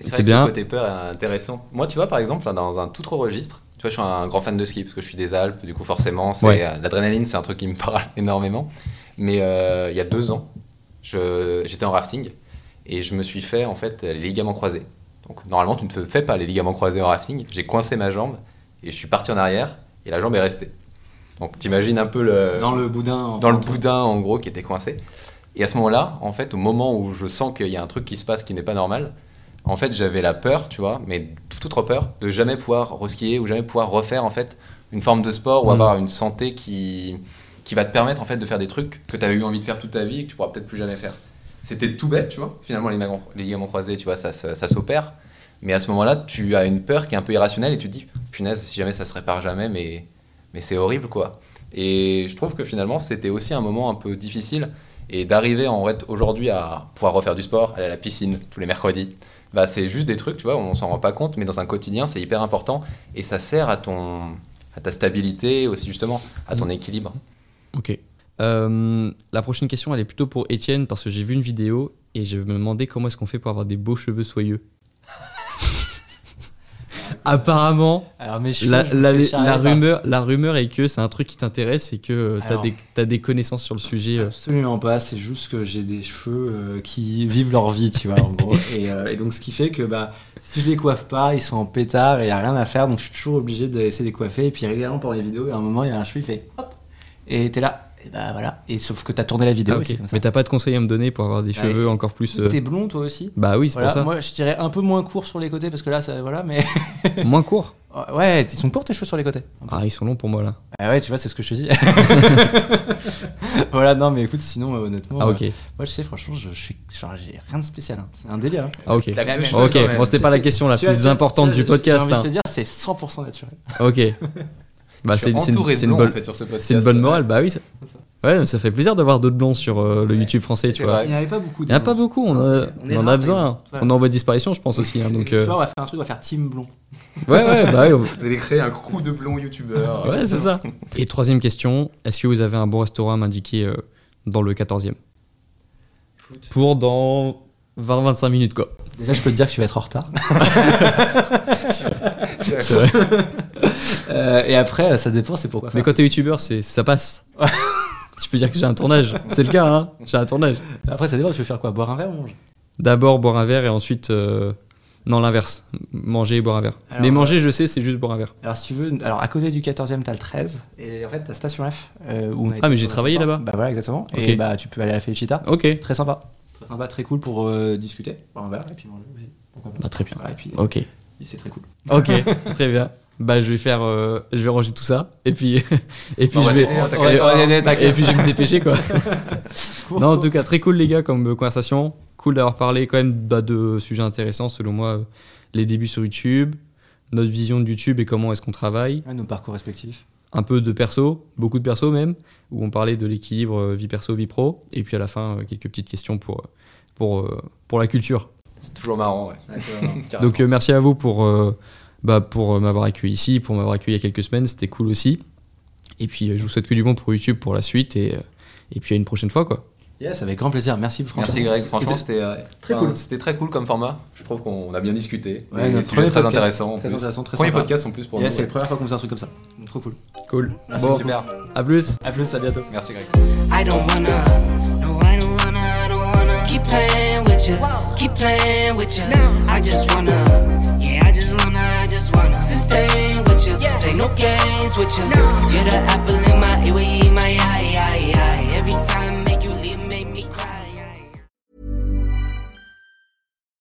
C'est bien. ce côté peur est intéressant. Moi, tu vois, par exemple, dans un tout autre registre, tu vois, je suis un grand fan de ski parce que je suis des Alpes, du coup, forcément, c'est Ouais. euh, l'adrénaline, c'est un truc qui me (laughs) parle énormément. Mais euh, il y a deux ans, j'étais en rafting et je me suis fait en fait les ligaments croisés. Donc normalement, tu ne te fais pas les ligaments croisés en rafting. J'ai coincé ma jambe et je suis parti en arrière et la jambe est restée. Donc t'imagines un peu le Dans le boudin. en dans le boudin en gros qui était coincé. Et à ce moment-là, en fait, au moment où je sens qu'il y a un truc qui se passe qui n'est pas normal, en fait, j'avais la peur, tu vois, mais toute autre peur de jamais pouvoir reskier ou jamais pouvoir refaire en fait une forme de sport ou Mm. avoir une santé qui qui va te permettre en fait de faire des trucs que tu avais eu envie de faire toute ta vie et que tu pourras peut-être plus jamais faire. C'était tout bête, tu vois. Finalement, les ligaments, les ligaments croisés, tu vois, ça, ça s'opère. Mais à ce moment-là, tu as une peur qui est un peu irrationnelle et tu te dis, punaise, si jamais ça se répare jamais, mais, mais c'est horrible, quoi. Et je trouve que finalement, c'était aussi un moment un peu difficile. Et d'arriver en fait aujourd'hui à pouvoir refaire du sport, aller à la piscine tous les mercredis, bah, c'est juste des trucs, tu vois, on s'en rend pas compte, mais dans un quotidien, c'est hyper important. Et ça sert à, ton, à ta stabilité, aussi justement, à ton équilibre. Ok. Euh, la prochaine question, elle est plutôt pour Étienne parce que j'ai vu une vidéo et je me demandais comment est-ce qu'on fait pour avoir des beaux cheveux soyeux. (laughs) Apparemment, Alors la, rumeur, la rumeur est que c'est un truc qui t'intéresse et que tu as des, t'as des connaissances sur le sujet. euh. Absolument pas, c'est juste que j'ai des cheveux euh, qui vivent leur vie, tu vois, en gros. (laughs) Et, euh, et donc, ce qui fait que bah, si je les coiffe pas, ils sont en pétard et il n'y a rien à faire, donc je suis toujours obligé d'essayer de les coiffer. Et puis, régulièrement, pendant les vidéos, à un moment, il y a un cheveu, il fait hop, et t'es là, et bah voilà. Et sauf que t'as tourné la vidéo, Ah, ok. comme ça. Mais t'as pas de conseils à me donner pour avoir des Ouais. cheveux encore plus. euh, T'es blond, toi aussi Bah oui, c'est Voilà, pour ça. moi je dirais un peu moins court sur les côtés parce que là ça voilà mais (laughs) Moins court. ouais ils sont courts tes cheveux sur les côtés. Ah, ils sont longs pour moi là. Ah ouais tu vois c'est ce que je te dis. (laughs) voilà non mais écoute sinon euh, honnêtement Ah, ok. euh, moi je sais franchement je, je suis genre j'ai rien de spécial hein. c'est un délire. hein. Ah, ok. Cheveux, Ok, bon, c'était pas la question la plus importante tu du podcast. J'ai envie hein. de te dire c'est 100% naturel. Ok. (laughs) Bah, c'est une, bonne, en fait, sur ce podcast. c'est une bonne morale. Bah oui. ça- Ouais, ça fait plaisir d'avoir d'autres blonds sur euh, le Ouais. YouTube français, vois. Il n'y en avait pas beaucoup. Il n'y en a pas beaucoup, on, Non, a- on en a besoin. On est en voie de disparition, je pense aussi. hein, donc, Tu euh, vois on va faire un truc on va faire team blond. ouais, ouais, bah ouais, on- Vous allez créer un crew de blonds youtubeurs. ouais, c'est ça. Et troisième question, est-ce que vous avez un bon restaurant à m'indiquer euh, dans le 14e Pour dans 20-25 minutes, quoi. Déjà je peux te dire que tu vas être en retard. (laughs) C'est vrai. Euh, et après ça dépend c'est pourquoi Mais faire. quand t'es youtubeur, c'est ça passe. Je peux dire que j'ai un tournage. C'est le cas, hein. J'ai un tournage. Après ça dépend tu veux faire quoi? Boire un verre ou manger. D'abord boire un verre et ensuite. euh, Non, l'inverse. Manger et boire un verre. Alors, Mais manger, je sais, c'est juste boire un verre. Alors, si tu veux, alors à côté du 14e, t'as le 13. Et en fait, t'as Station F. euh, où on a été Ah, mais j'ai pendant travaillé longtemps. là-bas. Bah voilà, exactement. Ok. Et bah, tu peux aller à la Felicita. Ok. Très sympa. Très sympa, très cool pour euh, discuter, boire un verre et puis manger aussi. Pourquoi pas. Bah, très bien. Voilà, et puis, Ok. c'est très cool. Ok, (laughs) très bien. Bah, je vais faire. euh, je vais ranger tout ça. Et puis. (laughs) et puis, On je va vais. Et puis, je vais me dépêcher, quoi. (laughs) Non, en tout cas, très cool, les gars, comme euh, conversation. Cool d'avoir parlé quand même bah, de sujets intéressants, selon moi. euh, Les débuts sur YouTube, notre vision de YouTube et comment est-ce qu'on travaille. Ouais, nos parcours respectifs. Un peu de perso, beaucoup de perso même, où on parlait de l'équilibre euh, vie perso, vie pro. Et puis à la fin, euh, quelques petites questions pour, euh, pour, pour la culture. C'est toujours marrant, ouais. (laughs) Donc euh, merci à vous pour, euh, bah, pour m'avoir accueilli ici, pour m'avoir accueilli il y a quelques semaines, c'était cool aussi. Et puis je vous souhaite que du bon pour YouTube pour la suite et, et puis à une prochaine fois quoi. Yes, avec grand plaisir. Merci, franchement. Merci Greg, franchement C'était- euh, très enfin, cool. C'était très cool comme format. Je trouve qu'on a bien discuté. Ouais, notre premier très podcast. intéressant. Très intéressant, très Premier sympa. podcast en plus pour Yes, nous. c'est la première fois qu'on faisait un truc comme ça. Donc, trop cool. Cool. Merci Bon. Super. à plus. À plus, à bientôt. Merci Greg. I don't wanna, no, I don't wanna, I don't wanna keep playing with you, keep playing with you. I just wanna, yeah, I just wanna, I just wanna sustain with you, play no games with you. You're the apple in my my eye, eye, eye. Every time